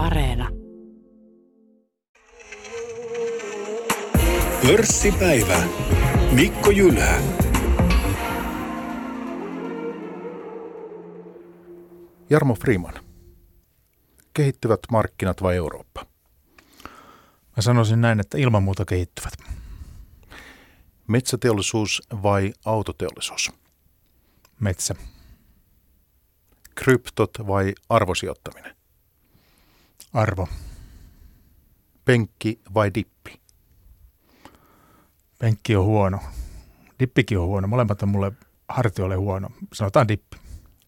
Areena. Pörssipäivä. Mikko Jylhä. Jarmo Freeman. Kehittyvät markkinat vai Eurooppa? Mä sanoisin näin, että ilman muuta kehittyvät. Metsäteollisuus vai autoteollisuus? Metsä. Kryptot vai arvosijoittaminen? Arvo. Penkki vai dippi? Penkki on huono. Dippikin on huono. Molemmat on mulle hartioille huono. Sanotaan dippi.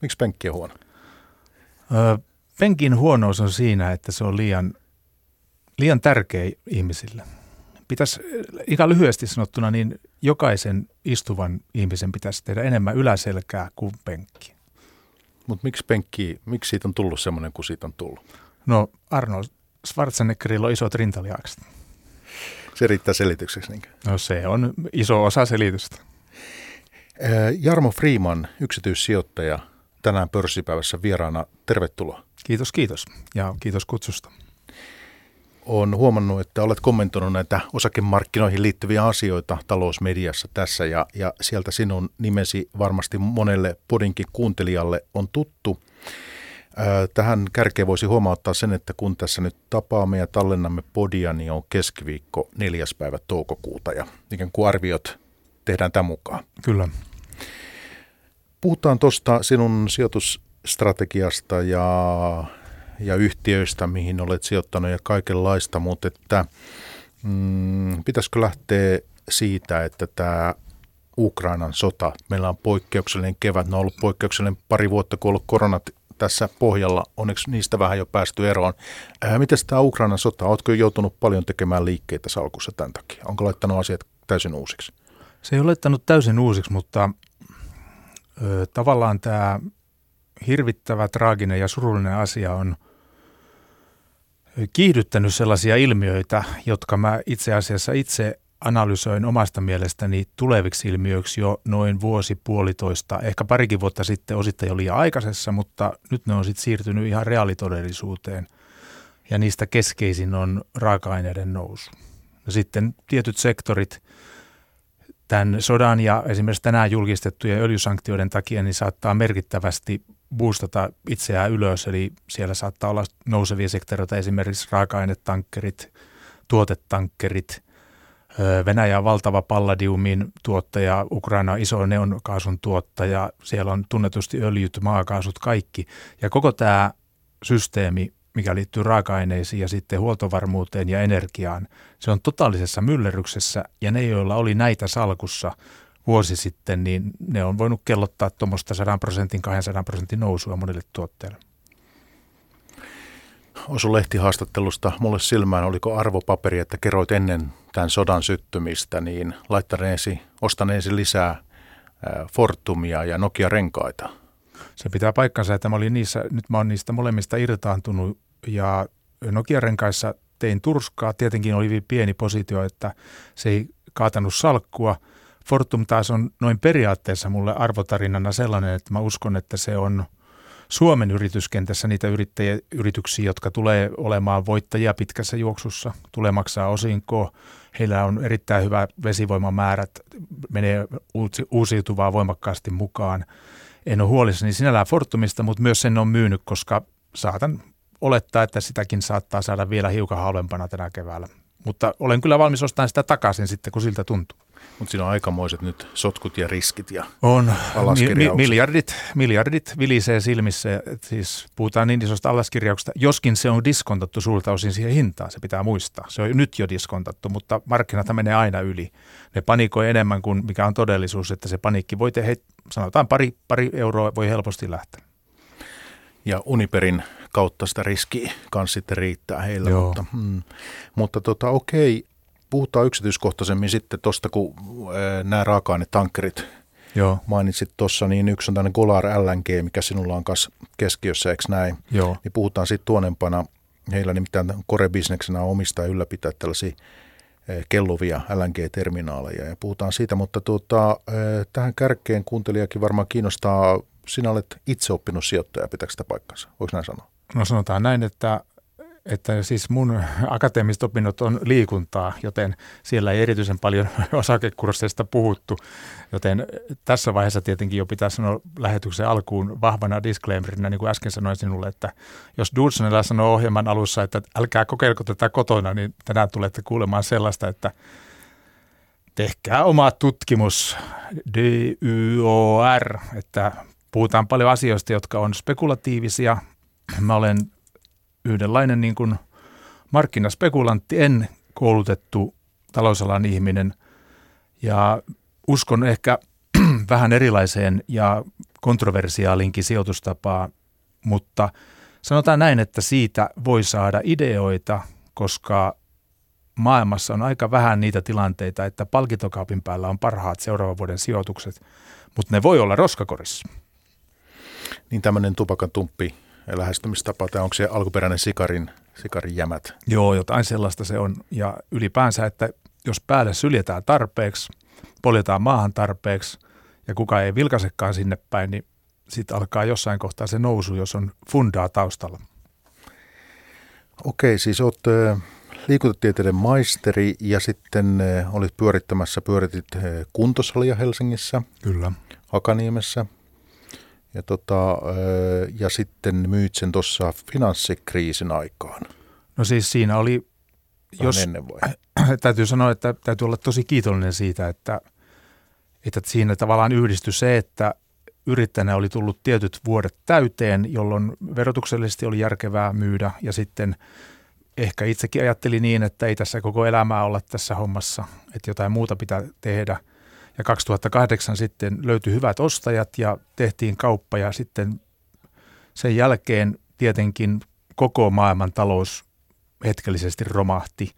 Miksi penkki on huono? Öö, penkin huonous on siinä, että se on liian, liian tärkeä ihmisille. Pitäisi ihan lyhyesti sanottuna, niin jokaisen istuvan ihmisen pitäisi tehdä enemmän yläselkää kuin penkki. Mutta miksi penkki, miksi siitä on tullut semmoinen kuin siitä on tullut? No Arnold Schwarzeneggerilla on isot rintalihakset. Se riittää selitykseksi. Niin. No se on iso osa selitystä. Jarmo Freeman, yksityissijoittaja, tänään pörssipäivässä vieraana. Tervetuloa. Kiitos, kiitos ja kiitos kutsusta. Olen huomannut, että olet kommentoinut näitä osakemarkkinoihin liittyviä asioita talousmediassa tässä ja, ja sieltä sinun nimesi varmasti monelle podinkin kuuntelijalle on tuttu. Tähän kärkeen voisi huomauttaa sen, että kun tässä nyt tapaamme ja tallennamme podia, niin on keskiviikko neljäs päivä toukokuuta ja ikään kuin arviot tehdään tämän mukaan. Kyllä. Puhutaan tuosta sinun sijoitusstrategiasta ja, ja yhtiöistä, mihin olet sijoittanut ja kaikenlaista, mutta että mm, pitäisikö lähteä siitä, että tämä Ukrainan sota, meillä on poikkeuksellinen kevät, ne on ollut poikkeuksellinen pari vuotta, kun on ollut koronat tässä pohjalla, onneksi niistä vähän jo päästy eroon. Ää, miten tämä Ukrainan sota, oletko joutunut paljon tekemään liikkeitä salkussa tämän takia? Onko laittanut asiat täysin uusiksi? Se ei ole laittanut täysin uusiksi, mutta ö, tavallaan tämä hirvittävä, traaginen ja surullinen asia on kiihdyttänyt sellaisia ilmiöitä, jotka mä itse asiassa itse analysoin omasta mielestäni tuleviksi ilmiöiksi jo noin vuosi puolitoista, ehkä parikin vuotta sitten osittain jo liian aikaisessa, mutta nyt ne on sitten siirtynyt ihan reaalitodellisuuteen. Ja niistä keskeisin on raaka-aineiden nousu. Ja sitten tietyt sektorit tämän sodan ja esimerkiksi tänään julkistettujen öljysanktioiden takia niin saattaa merkittävästi boostata itseään ylös, eli siellä saattaa olla nousevia sektoreita, esimerkiksi raaka-ainetankkerit, tuotetankkerit – Venäjä on valtava palladiumin tuottaja, Ukraina on iso neonkaasun tuottaja, siellä on tunnetusti öljyt, maakaasut, kaikki. Ja koko tämä systeemi, mikä liittyy raaka-aineisiin ja sitten huoltovarmuuteen ja energiaan, se on totaalisessa myllerryksessä ja ne, joilla oli näitä salkussa vuosi sitten, niin ne on voinut kellottaa tuommoista 100 prosentin, 200 prosentin nousua monille tuotteille. Osu lehtihaastattelusta mulle silmään, oliko arvopaperi, että kerroit ennen tämän sodan syttymistä, niin laittaneesi, ostaneesi lisää Fortumia ja Nokia-renkaita. Se pitää paikkansa, että mä olin niissä, nyt mä oon niistä molemmista irtaantunut ja Nokia-renkaissa tein turskaa. Tietenkin oli pieni positio, että se ei kaatanut salkkua. Fortum taas on noin periaatteessa mulle arvotarinana sellainen, että mä uskon, että se on – Suomen yrityskentässä niitä yrityksiä, jotka tulee olemaan voittajia pitkässä juoksussa, tulee maksaa osinkoa. Heillä on erittäin hyvä vesivoimamäärät, menee uusiutuvaa voimakkaasti mukaan. En ole huolissani sinällään Fortumista, mutta myös sen on myynyt, koska saatan olettaa, että sitäkin saattaa saada vielä hiukan halvempana tänä keväällä. Mutta olen kyllä valmis ostamaan sitä takaisin sitten, kun siltä tuntuu. Mutta siinä on aikamoiset nyt sotkut ja riskit ja On. Mi- miljardit, miljardit vilisee silmissä. Et siis puhutaan niin isosta alaskirjauksesta, joskin se on diskontattu suurta osin siihen hintaan, se pitää muistaa. Se on nyt jo diskontattu, mutta markkinat menee aina yli. Ne panikoi enemmän kuin mikä on todellisuus, että se paniikki voi tehdä, sanotaan pari, pari euroa voi helposti lähteä. Ja Uniperin kautta sitä riskiä kanssa sitten riittää heillä. Joo. Mutta, mm, mutta tota, okei, puhutaan yksityiskohtaisemmin sitten tuosta, kun nämä raaka-ainetankkerit Joo. mainitsit tuossa, niin yksi on tämmöinen Golar LNG, mikä sinulla on kanssa keskiössä, eikö näin? Joo. Niin puhutaan sitten tuonempana, heillä nimittäin Kore-bisneksenä omistaa ylläpitää tällaisia kelluvia LNG-terminaaleja ja puhutaan siitä, mutta tuota, tähän kärkeen kuuntelijakin varmaan kiinnostaa, sinä olet itse oppinut sijoittaja, pitääkö sitä paikkansa? Voiko näin sanoa? No sanotaan näin, että että siis mun akateemiset opinnot on liikuntaa, joten siellä ei erityisen paljon osakekursseista puhuttu. Joten tässä vaiheessa tietenkin jo pitää sanoa lähetyksen alkuun vahvana disclaimerina, niin kuin äsken sanoin sinulle, että jos Dudsonella sanoo ohjelman alussa, että älkää kokeilko tätä kotona, niin tänään tulette kuulemaan sellaista, että tehkää oma tutkimus, DYOR, että puhutaan paljon asioista, jotka on spekulatiivisia. Mä olen yhdenlainen niin kuin markkinaspekulantti, en koulutettu talousalan ihminen ja uskon ehkä vähän erilaiseen ja kontroversiaalinkin sijoitustapaan, mutta sanotaan näin, että siitä voi saada ideoita, koska maailmassa on aika vähän niitä tilanteita, että palkintokaapin päällä on parhaat seuraavan vuoden sijoitukset, mutta ne voi olla roskakorissa. Niin tämmöinen tupakan tumppi lähestymistapa, tai onko se alkuperäinen sikarin, sikarin jämät? Joo, jotain sellaista se on. Ja ylipäänsä, että jos päälle syljetään tarpeeksi, poljetaan maahan tarpeeksi, ja kuka ei vilkaisekaan sinne päin, niin sitten alkaa jossain kohtaa se nousu, jos on fundaa taustalla. Okei, siis olet liikuntatieteiden maisteri ja sitten olit pyörittämässä, pyöritit kuntosalia Helsingissä. Kyllä. Hakaniemessä. Ja, tota, ja sitten myyt sen tuossa finanssikriisin aikaan. No siis siinä oli, Vähän jos, ennen vai? täytyy sanoa, että täytyy olla tosi kiitollinen siitä, että, että siinä tavallaan yhdistyi se, että yrittäjänä oli tullut tietyt vuodet täyteen, jolloin verotuksellisesti oli järkevää myydä ja sitten ehkä itsekin ajatteli niin, että ei tässä koko elämää olla tässä hommassa, että jotain muuta pitää tehdä – ja 2008 sitten löytyi hyvät ostajat ja tehtiin kauppa ja sitten sen jälkeen tietenkin koko maailman talous hetkellisesti romahti.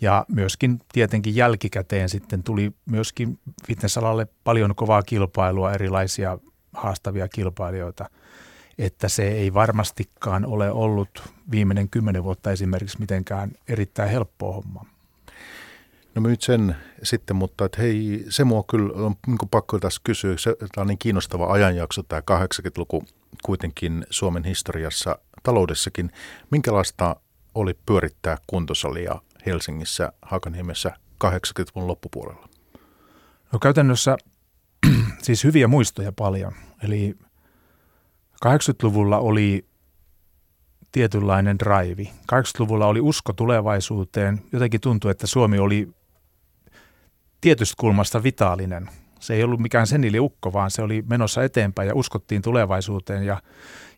Ja myöskin tietenkin jälkikäteen sitten tuli myöskin fitnessalalle paljon kovaa kilpailua, erilaisia haastavia kilpailijoita. Että se ei varmastikaan ole ollut viimeinen kymmenen vuotta esimerkiksi mitenkään erittäin helppoa hommaa. No myyt sen sitten, mutta että hei, se mua kyllä on niin pakko tässä kysyä. Se, tämä on niin kiinnostava ajanjakso, tämä 80-luku kuitenkin Suomen historiassa, taloudessakin. Minkälaista oli pyörittää kuntosalia Helsingissä, Hakaniemessä 80-luvun loppupuolella? No käytännössä siis hyviä muistoja paljon. Eli 80-luvulla oli tietynlainen drive. 80-luvulla oli usko tulevaisuuteen. Jotenkin tuntui, että Suomi oli tietystä kulmasta vitaalinen. Se ei ollut mikään seniliukko, vaan se oli menossa eteenpäin ja uskottiin tulevaisuuteen. Ja,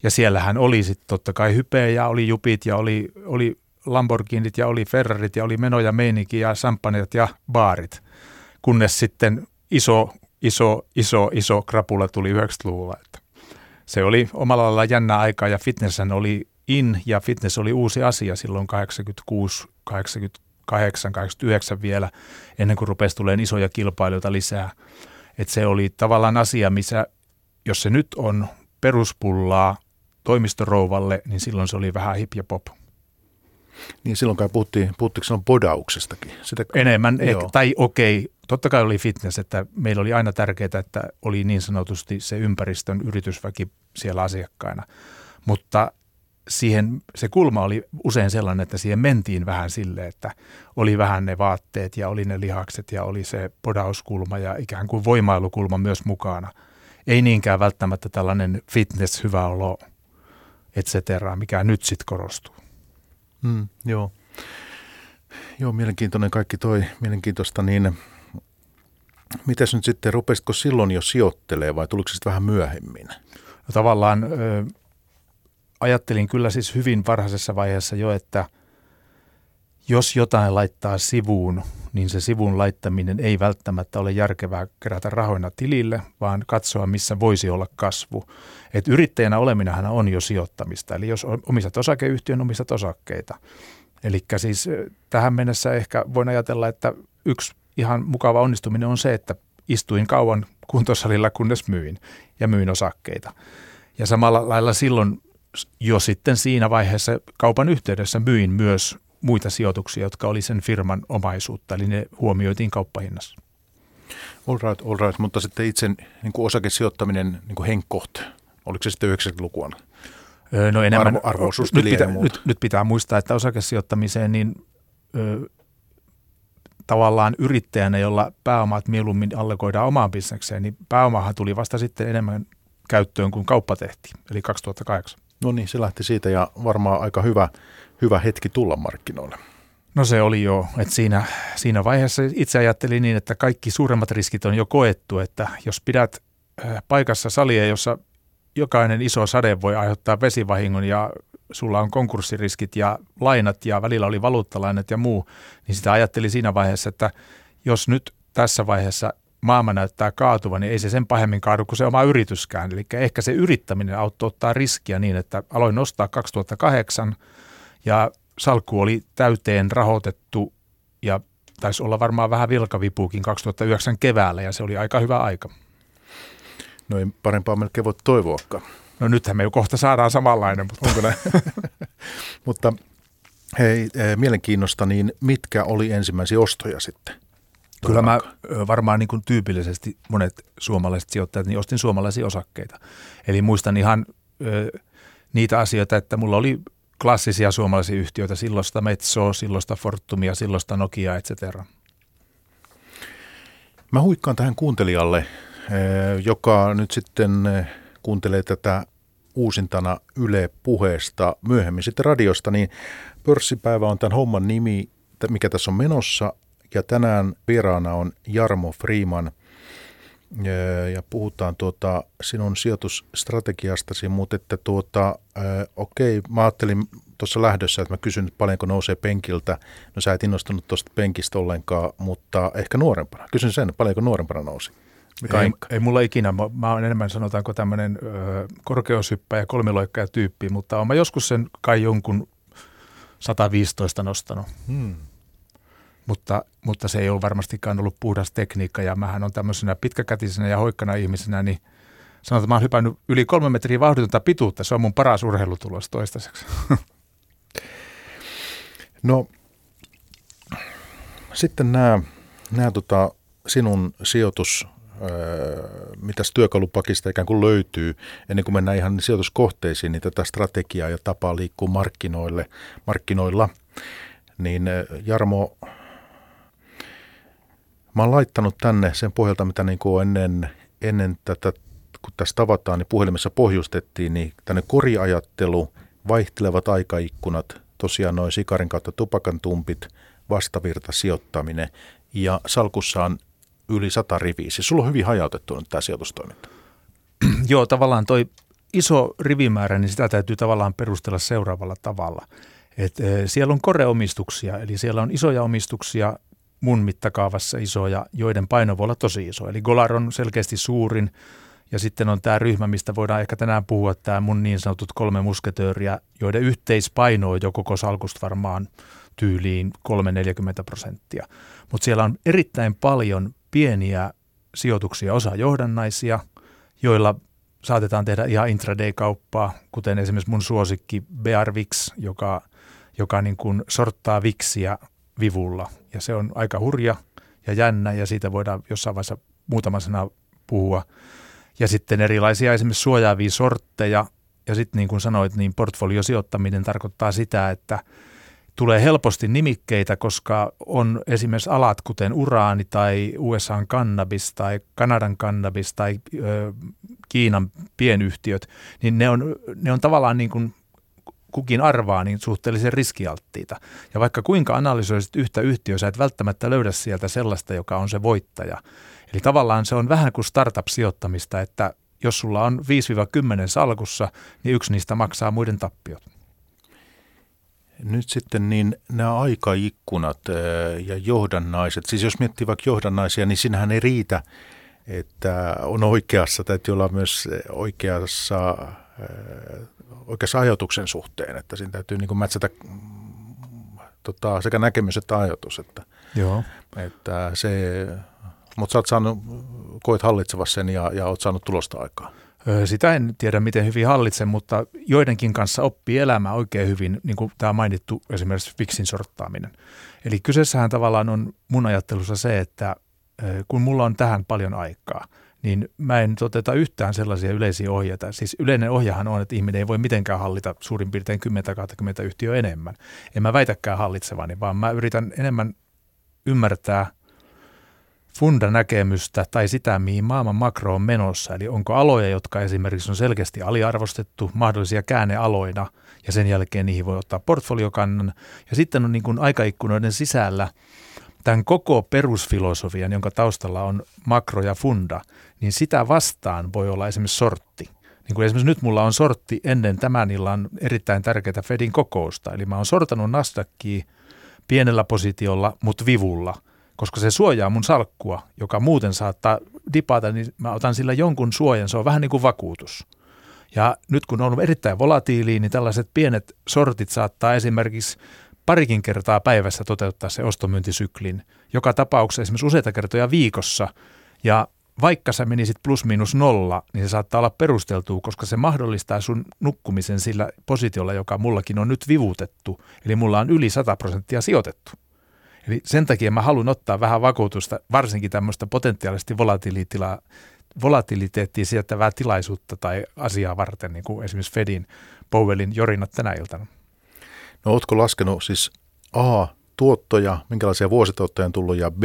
ja siellähän oli sitten totta kai hypeä ja oli jupit ja oli, oli Lamborghinit ja oli Ferrarit ja oli menoja meininki ja samppanjat ja baarit. Kunnes sitten iso, iso, iso, iso krapula tuli 90-luvulla. Että se oli omalla lailla jännä aika ja fitness oli in ja fitness oli uusi asia silloin 86, 80 89 vielä, ennen kuin rupesi tulemaan isoja kilpailijoita lisää. Että se oli tavallaan asia, missä, jos se nyt on peruspullaa toimistorouvalle, niin silloin se oli vähän hip ja pop. Niin silloin kai puhuttiin, puhuttiinko silloin bodauksestakin? Sitä, Enemmän, ehkä, tai okei, okay, totta kai oli fitness, että meillä oli aina tärkeää, että oli niin sanotusti se ympäristön yritysväki siellä asiakkaina. Mutta siihen, se kulma oli usein sellainen, että siihen mentiin vähän sille, että oli vähän ne vaatteet ja oli ne lihakset ja oli se podauskulma ja ikään kuin voimailukulma myös mukana. Ei niinkään välttämättä tällainen fitness, hyvä olo, et cetera, mikä nyt sitten korostuu. Mm, joo. Joo, mielenkiintoinen kaikki toi, mielenkiintoista, niin mitäs nyt sitten, rupesitko silloin jo sijoittelee vai tuliko se vähän myöhemmin? No tavallaan ajattelin kyllä siis hyvin varhaisessa vaiheessa jo, että jos jotain laittaa sivuun, niin se sivun laittaminen ei välttämättä ole järkevää kerätä rahoina tilille, vaan katsoa, missä voisi olla kasvu. Et yrittäjänä oleminenhan on jo sijoittamista, eli jos omistat osakeyhtiön, omistat osakkeita. Eli siis tähän mennessä ehkä voin ajatella, että yksi ihan mukava onnistuminen on se, että istuin kauan kuntosalilla, kunnes myin ja myin osakkeita. Ja samalla lailla silloin jo sitten siinä vaiheessa kaupan yhteydessä myin myös muita sijoituksia, jotka oli sen firman omaisuutta, eli ne huomioitiin kauppahinnassa. All right, all right. mutta sitten itse niin kuin osakesijoittaminen niin kuin henkkoht, oliko se sitten 90-lukua? No enemmän, Arvo, nyt, pitää, nyt, nyt pitää muistaa, että osakesijoittamiseen niin ö, tavallaan yrittäjänä, jolla pääomat mieluummin allegoidaan omaan bisnekseen, niin pääomahan tuli vasta sitten enemmän käyttöön, kun kauppa tehtiin, eli 2008. No niin, se lähti siitä ja varmaan aika hyvä, hyvä hetki tulla markkinoille. No se oli jo, että siinä, siinä vaiheessa itse ajattelin niin, että kaikki suuremmat riskit on jo koettu, että jos pidät paikassa salia, jossa jokainen iso sade voi aiheuttaa vesivahingon ja sulla on konkurssiriskit ja lainat ja välillä oli valuuttalainat ja muu, niin sitä ajattelin siinä vaiheessa, että jos nyt tässä vaiheessa maailma näyttää kaatuvan, niin ei se sen pahemmin kaadu kuin se oma yrityskään. Eli ehkä se yrittäminen auttoi ottaa riskiä niin, että aloin nostaa 2008 ja salkku oli täyteen rahoitettu ja taisi olla varmaan vähän vilkavipuukin 2009 keväällä ja se oli aika hyvä aika. No ei parempaa melkein voi toivoakaan. No nythän me jo kohta saadaan samanlainen. Mutta... Onko näin? mutta hei, eh, mielenkiinnosta, niin mitkä oli ensimmäisiä ostoja sitten? Kyllä mä varmaan niin kuin tyypillisesti monet suomalaiset sijoittajat, niin ostin suomalaisia osakkeita. Eli muistan ihan ö, niitä asioita, että mulla oli klassisia suomalaisia yhtiöitä, silloista Metsoa, silloista Fortumia, silloista Nokia, etc. Mä huikkaan tähän kuuntelijalle, joka nyt sitten kuuntelee tätä uusintana Yle puheesta, myöhemmin sitten radiosta, niin pörssipäivä on tämän homman nimi, mikä tässä on menossa, ja tänään vieraana on Jarmo Freeman ja puhutaan tuota sinun sijoitusstrategiastasi, mutta että tuota, okei, mä ajattelin tuossa lähdössä, että mä kysyn, että paljonko nousee penkiltä. No sä et innostunut tuosta penkistä ollenkaan, mutta ehkä nuorempana. Kysyn sen, paljonko nuorempana nousi. Ei, ei mulla ikinä. Mä, mä oon enemmän sanotaanko tämmöinen korkeushyppäjä, kolmiloikkaja tyyppi, mutta oon mä joskus sen kai jonkun 115 nostanut. Hmm mutta, mutta se ei ole varmastikaan ollut puhdas tekniikka ja mähän on tämmöisenä pitkäkätisenä ja hoikkana ihmisenä, niin sanotaan, että mä oon hypännyt yli kolme metriä vauhditonta pituutta. Se on mun paras urheilutulos toistaiseksi. No sitten nämä, nämä tota, sinun sijoitus, mitä työkalupakista ikään kuin löytyy, ennen kuin mennään ihan sijoituskohteisiin, niin tätä strategiaa ja tapaa liikkuu markkinoille, markkinoilla, niin Jarmo, Mä oon laittanut tänne sen pohjalta, mitä niin kuin ennen, ennen tätä, kun tässä tavataan, niin puhelimessa pohjustettiin, niin tänne koriajattelu, vaihtelevat aikaikkunat, tosiaan noin sikarin kautta tupakan tumpit, vastavirta sijoittaminen ja salkussa on yli sata riviä. Siis sulla on hyvin hajautettu nyt tämä sijoitustoiminta. Joo, tavallaan toi iso rivimäärä, niin sitä täytyy tavallaan perustella seuraavalla tavalla. Et, e, siellä on koreomistuksia, eli siellä on isoja omistuksia, mun mittakaavassa isoja, joiden paino voi olla tosi iso. Eli Golar on selkeästi suurin ja sitten on tämä ryhmä, mistä voidaan ehkä tänään puhua, tämä mun niin sanotut kolme musketööriä, joiden yhteispaino on jo koko salkusta varmaan tyyliin 3-40 prosenttia. Mutta siellä on erittäin paljon pieniä sijoituksia, osa johdannaisia, joilla saatetaan tehdä ihan intraday-kauppaa, kuten esimerkiksi mun suosikki BRVIX, joka, joka niin kuin sorttaa viksiä vivulla. Ja se on aika hurja ja jännä ja siitä voidaan jossain vaiheessa muutama sana puhua. Ja sitten erilaisia esimerkiksi suojaavia sortteja. Ja sitten niin kuin sanoit, niin portfoliosijoittaminen tarkoittaa sitä, että tulee helposti nimikkeitä, koska on esimerkiksi alat kuten uraani tai USAn kannabis tai Kanadan kannabis tai ö, Kiinan pienyhtiöt, niin ne on, ne on tavallaan niin kuin kukin arvaa, niin suhteellisen riskialttiita. Ja vaikka kuinka analysoisit yhtä yhtiöä, sä et välttämättä löydä sieltä sellaista, joka on se voittaja. Eli tavallaan se on vähän kuin startup-sijoittamista, että jos sulla on 5-10 salkussa, niin yksi niistä maksaa muiden tappiot. Nyt sitten niin nämä aikaikkunat ja johdannaiset, siis jos miettii vaikka johdannaisia, niin sinähän ei riitä, että on oikeassa, täytyy olla myös oikeassa oikeassa ajatuksen suhteen, että siinä täytyy niin mätsätä tota, sekä näkemys että ajatus. Että, Joo. Että se, mutta sä oot saanut, koet hallitseva sen ja, ja oot saanut tulosta aikaa. Sitä en tiedä, miten hyvin hallitsen, mutta joidenkin kanssa oppii elämää oikein hyvin, niin kuin tämä mainittu esimerkiksi fiksin sorttaaminen. Eli kyseessähän tavallaan on mun ajattelussa se, että kun mulla on tähän paljon aikaa, niin mä en toteta yhtään sellaisia yleisiä ohjeita. Siis yleinen ohjahan on, että ihminen ei voi mitenkään hallita suurin piirtein 10-20 yhtiöä enemmän. En mä väitäkään hallitsevani, vaan mä yritän enemmän ymmärtää fundanäkemystä tai sitä, mihin maailman makro on menossa. Eli onko aloja, jotka esimerkiksi on selkeästi aliarvostettu, mahdollisia käännealoina, ja sen jälkeen niihin voi ottaa portfoliokannan. Ja sitten on niin kuin aikaikkunoiden sisällä – tämän koko perusfilosofian, jonka taustalla on makro ja funda, niin sitä vastaan voi olla esimerkiksi sortti. Niin kuin esimerkiksi nyt mulla on sortti ennen tämän illan erittäin tärkeää Fedin kokousta. Eli mä oon sortanut Nasdaqia pienellä positiolla, mutta vivulla, koska se suojaa mun salkkua, joka muuten saattaa dipata, niin mä otan sillä jonkun suojan. Se on vähän niin kuin vakuutus. Ja nyt kun on erittäin volatiiliin, niin tällaiset pienet sortit saattaa esimerkiksi parikin kertaa päivässä toteuttaa se ostomyyntisyklin, joka tapauksessa esimerkiksi useita kertoja viikossa. Ja vaikka sä menisit plus miinus nolla, niin se saattaa olla perusteltua, koska se mahdollistaa sun nukkumisen sillä positiolla, joka mullakin on nyt vivutettu. Eli mulla on yli 100 prosenttia sijoitettu. Eli sen takia mä haluan ottaa vähän vakuutusta, varsinkin tämmöistä potentiaalisesti volatiliteettia sieltävää tilaisuutta tai asiaa varten, niin kuin esimerkiksi Fedin Powellin jorinat tänä iltana. No ootko laskenut siis A, tuottoja, minkälaisia vuosituottoja on tullut ja B,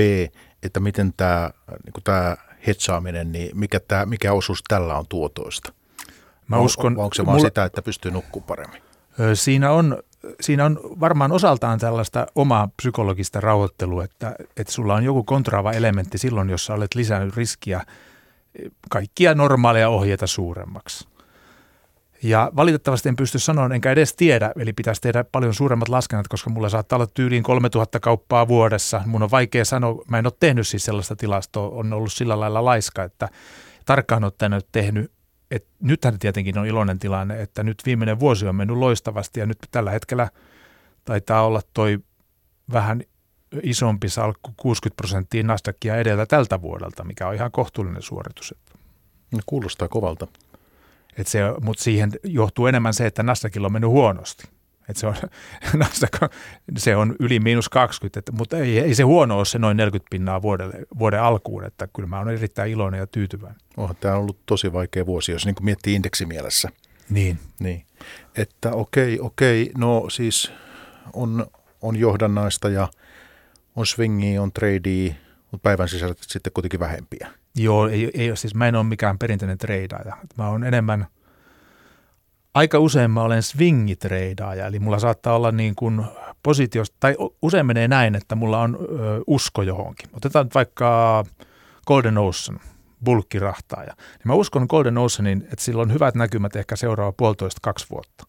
että miten tämä niin tämä hetsaaminen, niin mikä, tämä, mikä osuus tällä on tuotoista? Mä uskon, on, onko se vaan mulla, sitä, että pystyy nukkumaan paremmin? Siinä on, siinä on varmaan osaltaan tällaista omaa psykologista rauhoittelua, että, että sulla on joku kontraava elementti silloin, jos sä olet lisännyt riskiä kaikkia normaaleja ohjeita suuremmaksi. Ja valitettavasti en pysty sanoa, enkä edes tiedä, eli pitäisi tehdä paljon suuremmat laskennat, koska mulla saattaa olla tyyliin 3000 kauppaa vuodessa. Mun on vaikea sanoa, mä en ole tehnyt siis sellaista tilastoa, on ollut sillä lailla laiska, että tarkkaan ottaen tehnyt, että nythän tietenkin on iloinen tilanne, että nyt viimeinen vuosi on mennyt loistavasti ja nyt tällä hetkellä taitaa olla toi vähän isompi salkku 60 prosenttia Nasdaqia edeltä tältä vuodelta, mikä on ihan kohtuullinen suoritus. No, kuulostaa kovalta. Et se, mutta siihen johtuu enemmän se, että Nasdaqilla on mennyt huonosti. Et se, on, Nasdaq, se on yli miinus 20, että, mutta ei, ei, se huono ole se noin 40 pinnaa vuodelle, vuoden alkuun, että kyllä mä olen erittäin iloinen ja tyytyväinen. Onhan tämä ollut tosi vaikea vuosi, jos niin miettii indeksimielessä. Niin. niin. Että okei, okei, no siis on, on johdannaista ja on swingia, on tradea, mutta päivän sisällä sitten kuitenkin vähempiä. Joo, ei, ei, siis mä en ole mikään perinteinen treidaaja. Mä oon enemmän, aika usein mä olen swingitreidaaja, eli mulla saattaa olla niin kuin positiosta, tai usein menee näin, että mulla on ö, usko johonkin. Otetaan nyt vaikka Golden Ocean, bulkkirahtaaja. Niin mä uskon Golden Oceanin, että sillä on hyvät näkymät ehkä seuraava puolitoista kaksi vuotta.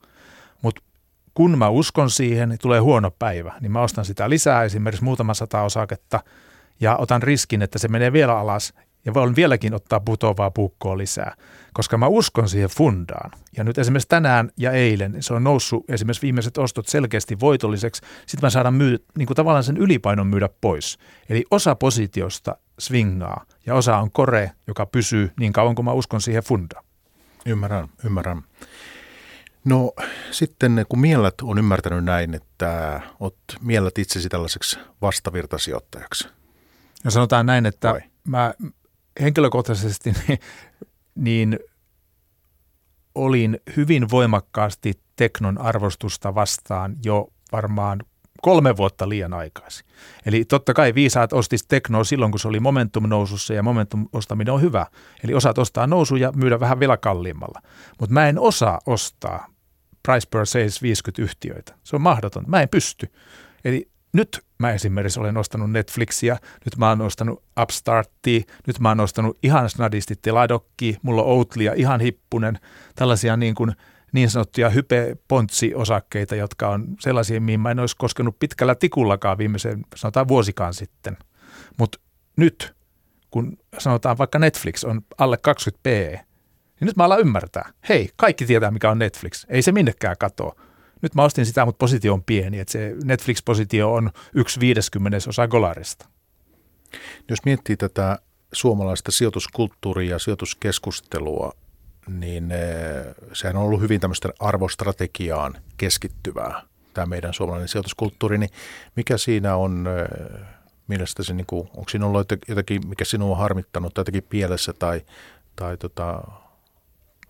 Mutta kun mä uskon siihen, niin tulee huono päivä, niin mä ostan sitä lisää, esimerkiksi muutama sata osaketta, ja otan riskin, että se menee vielä alas ja voin vieläkin ottaa putoavaa puukkoa lisää, koska mä uskon siihen fundaan. Ja nyt esimerkiksi tänään ja eilen se on noussut esimerkiksi viimeiset ostot selkeästi voitolliseksi. Sitten mä saadaan myydä, niin kuin tavallaan sen ylipainon myydä pois. Eli osa positiosta swingaa ja osa on kore, joka pysyy niin kauan kuin mä uskon siihen fundaan. Ymmärrän, ymmärrän. No sitten kun mielät on ymmärtänyt näin, että oot mielät itsesi tällaiseksi vastavirtasijoittajaksi. No sanotaan näin, että Vai? mä henkilökohtaisesti niin, niin olin hyvin voimakkaasti teknon arvostusta vastaan jo varmaan kolme vuotta liian aikaisin. Eli totta kai viisaat ostis teknoa silloin, kun se oli momentum nousussa ja momentum ostaminen on hyvä. Eli osaat ostaa nousu ja myydä vähän vielä kalliimmalla. Mutta mä en osaa ostaa price per sales 50 yhtiöitä. Se on mahdoton. Mä en pysty. Eli nyt mä esimerkiksi olen ostanut Netflixiä, nyt mä oon ostanut Upstartia, nyt mä oon ostanut ihan snadisti Teladokki, mulla on Outlia, ihan hippunen, tällaisia niin kuin niin sanottuja hype-pontsi-osakkeita, jotka on sellaisia, mihin mä en olisi koskenut pitkällä tikullakaan viimeisen, sanotaan vuosikaan sitten. Mutta nyt, kun sanotaan vaikka Netflix on alle 20p, niin nyt mä alan ymmärtää. Hei, kaikki tietää, mikä on Netflix. Ei se minnekään katoa nyt mä ostin sitä, mutta positio on pieni, että se Netflix-positio on yksi viideskymmenesosa Golarista. Jos miettii tätä suomalaista sijoituskulttuuria ja sijoituskeskustelua, niin eh, sehän on ollut hyvin tämmöistä arvostrategiaan keskittyvää, tämä meidän suomalainen sijoituskulttuuri, niin mikä siinä on, eh, mielestäsi, niin kuin, onko siinä ollut jotakin, mikä sinua on harmittanut tai jotakin pielessä tai, tai tota,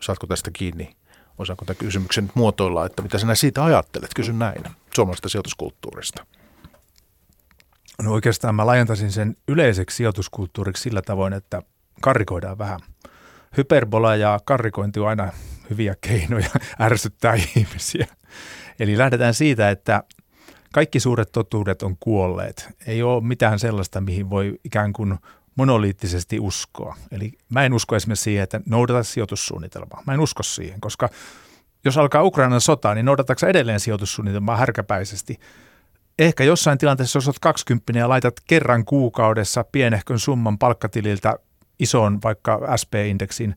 saatko tästä kiinni? Osaanko tämän kysymyksen nyt muotoilla, että mitä sinä siitä ajattelet? Kysyn näin suomalaisesta sijoituskulttuurista. No oikeastaan mä laajentaisin sen yleiseksi sijoituskulttuuriksi sillä tavoin, että karikoidaan vähän. Hyperbola ja karikointi on aina hyviä keinoja ärsyttää ihmisiä. Eli lähdetään siitä, että kaikki suuret totuudet on kuolleet. Ei ole mitään sellaista, mihin voi ikään kuin monoliittisesti uskoa. Eli mä en usko esimerkiksi siihen, että noudata sijoitussuunnitelmaa. Mä en usko siihen, koska jos alkaa Ukrainan sota, niin noudatatko edelleen sijoitussuunnitelmaa härkäpäisesti? Ehkä jossain tilanteessa, jos olet 20 ja laitat kerran kuukaudessa pienehkön summan palkkatililtä isoon vaikka SP-indeksin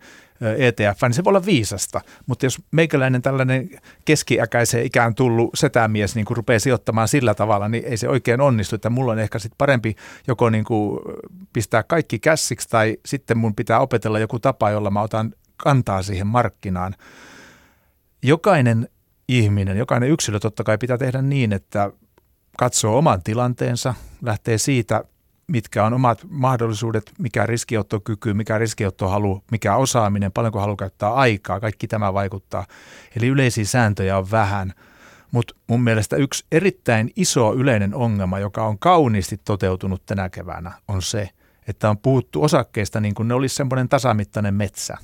ETF, niin se voi olla viisasta. Mutta jos meikäläinen tällainen keskiäkäiseen ikään tullut setämies niin rupeaa sijoittamaan sillä tavalla, niin ei se oikein onnistu. Että mulla on ehkä sitten parempi joko niin kuin pistää kaikki kässiksi tai sitten mun pitää opetella joku tapa, jolla mä otan kantaa siihen markkinaan. Jokainen ihminen, jokainen yksilö totta kai pitää tehdä niin, että katsoo oman tilanteensa, lähtee siitä mitkä on omat mahdollisuudet, mikä riskiottokyky, mikä riskiottohalu, mikä osaaminen, paljonko halu käyttää aikaa, kaikki tämä vaikuttaa. Eli yleisiä sääntöjä on vähän, mutta mun mielestä yksi erittäin iso yleinen ongelma, joka on kauniisti toteutunut tänä keväänä, on se, että on puhuttu osakkeista niin kuin ne olisi semmoinen tasamittainen metsä.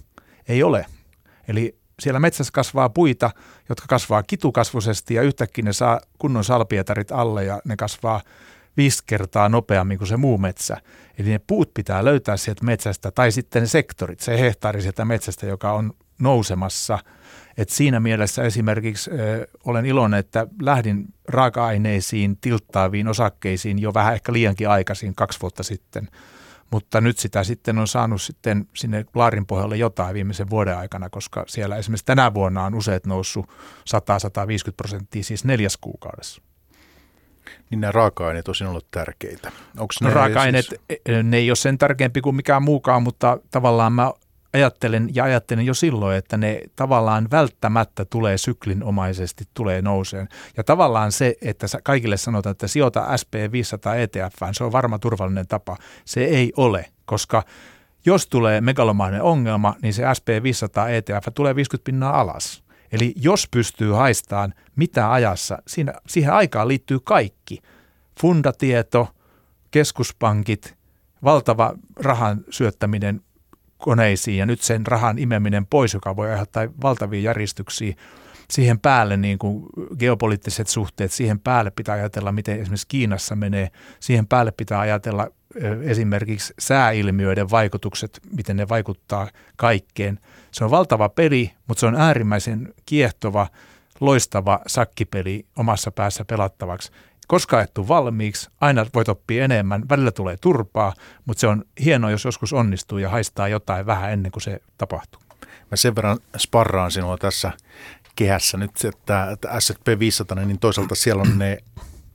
Ei ole. Eli siellä metsässä kasvaa puita, jotka kasvaa kitukasvuisesti ja yhtäkkiä ne saa kunnon salpietarit alle ja ne kasvaa viisi kertaa nopeammin kuin se muu metsä. Eli ne puut pitää löytää sieltä metsästä tai sitten ne sektorit, se hehtaari sieltä metsästä, joka on nousemassa. Et siinä mielessä esimerkiksi ö, olen iloinen, että lähdin raaka-aineisiin, tilttaaviin osakkeisiin jo vähän ehkä liiankin aikaisin kaksi vuotta sitten. Mutta nyt sitä sitten on saanut sitten sinne laarin pohjalle jotain viimeisen vuoden aikana, koska siellä esimerkiksi tänä vuonna on useat noussut 100-150 prosenttia siis neljäs kuukaudessa niin nämä raaka-aineet on sinulle tärkeitä. Onko no, raaka-aineet, siis... E, ne ei ole sen tärkeämpi kuin mikään muukaan, mutta tavallaan mä ajattelen ja ajattelen jo silloin, että ne tavallaan välttämättä tulee syklinomaisesti, tulee nouseen. Ja tavallaan se, että kaikille sanotaan, että sijoita SP500 ETF, se on varma turvallinen tapa. Se ei ole, koska jos tulee megalomainen ongelma, niin se SP500 ETF tulee 50 pinnaa alas. Eli jos pystyy haistaan mitä ajassa, siinä, siihen aikaan liittyy kaikki. Fundatieto, keskuspankit, valtava rahan syöttäminen koneisiin ja nyt sen rahan imeminen pois, joka voi aiheuttaa valtavia järjestyksiä. Siihen päälle niin kuin geopoliittiset suhteet, siihen päälle pitää ajatella, miten esimerkiksi Kiinassa menee. Siihen päälle pitää ajatella esimerkiksi sääilmiöiden vaikutukset, miten ne vaikuttaa kaikkeen. Se on valtava peli, mutta se on äärimmäisen kiehtova, loistava sakkipeli omassa päässä pelattavaksi. Koska et valmiiksi, aina voit oppia enemmän, välillä tulee turpaa, mutta se on hienoa, jos joskus onnistuu ja haistaa jotain vähän ennen kuin se tapahtuu. Mä sen verran sparraan sinua tässä kehässä nyt, että, että S&P 500, niin toisaalta siellä on ne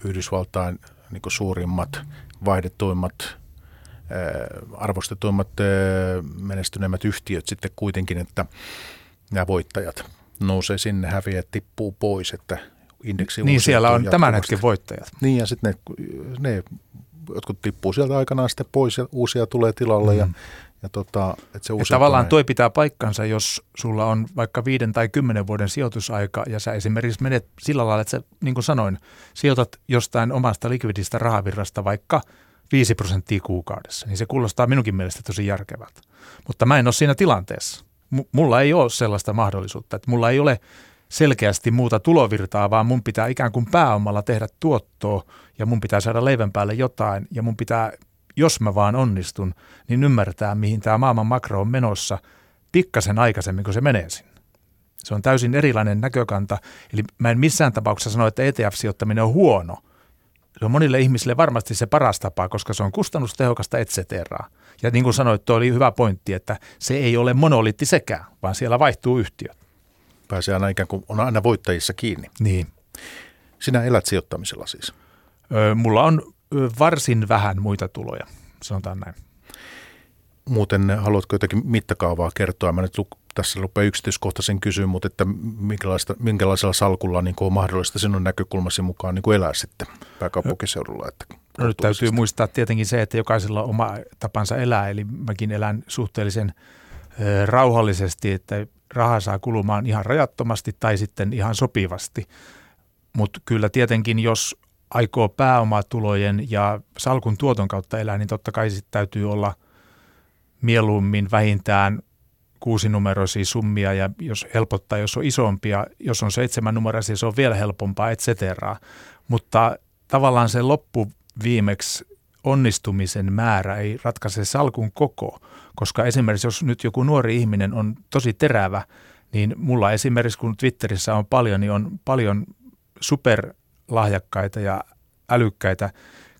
Yhdysvaltain niin suurimmat vaihdetuimmat, arvostetuimmat, menestyneimmät yhtiöt sitten kuitenkin, että nämä voittajat nousee sinne, häviää, tippuu pois, että indeksi Niin siellä on tämän hetken voittajat. Niin ja sitten ne, ne jotkut tippuu sieltä aikanaan sitten pois ja uusia tulee tilalle mm. ja ja tota, että se ja tavallaan tuo pitää paikkansa, jos sulla on vaikka viiden tai kymmenen vuoden sijoitusaika ja sä esimerkiksi menet sillä lailla, että sä, niin kuin sanoin, sijoitat jostain omasta likvidistä rahavirrasta vaikka 5 prosenttia kuukaudessa, niin se kuulostaa minunkin mielestä tosi järkevältä. Mutta mä en ole siinä tilanteessa. M- mulla ei ole sellaista mahdollisuutta, että mulla ei ole selkeästi muuta tulovirtaa, vaan mun pitää ikään kuin pääomalla tehdä tuottoa ja mun pitää saada leivän päälle jotain ja mun pitää jos mä vaan onnistun, niin ymmärtää, mihin tämä maailman makro on menossa pikkasen aikaisemmin, kun se menee sinne. Se on täysin erilainen näkökanta. Eli mä en missään tapauksessa sano, että ETF-sijoittaminen on huono. Se on monille ihmisille varmasti se paras tapa, koska se on kustannustehokasta, et cetera. Ja niin kuin sanoit, tuo oli hyvä pointti, että se ei ole monoliitti sekään, vaan siellä vaihtuu yhtiöt. Pääsee aina ikään kuin on aina voittajissa kiinni. Niin. Sinä elät sijoittamisella siis? Öö, mulla on varsin vähän muita tuloja, sanotaan näin. Muuten haluatko jotakin mittakaavaa kertoa? Mä nyt tässä rupeaa yksityiskohtaisen kysyä, mutta että minkälaista, minkälaisella salkulla niin on mahdollista sinun näkökulmasi mukaan niin elää sitten pääkaupunkiseudulla? Että No nyt täytyy muistaa tietenkin se, että jokaisella on oma tapansa elää, eli mäkin elän suhteellisen ö, rauhallisesti, että raha saa kulumaan ihan rajattomasti tai sitten ihan sopivasti. Mutta kyllä tietenkin, jos aikoo pääomatulojen ja salkun tuoton kautta elää, niin totta kai sitten täytyy olla mieluummin vähintään kuusinumeroisia summia ja jos helpottaa, jos on isompia, jos on seitsemän numeroisia, se on vielä helpompaa, et cetera. Mutta tavallaan se loppu viimeksi onnistumisen määrä ei ratkaise salkun koko, koska esimerkiksi jos nyt joku nuori ihminen on tosi terävä, niin mulla esimerkiksi kun Twitterissä on paljon, niin on paljon superlahjakkaita ja älykkäitä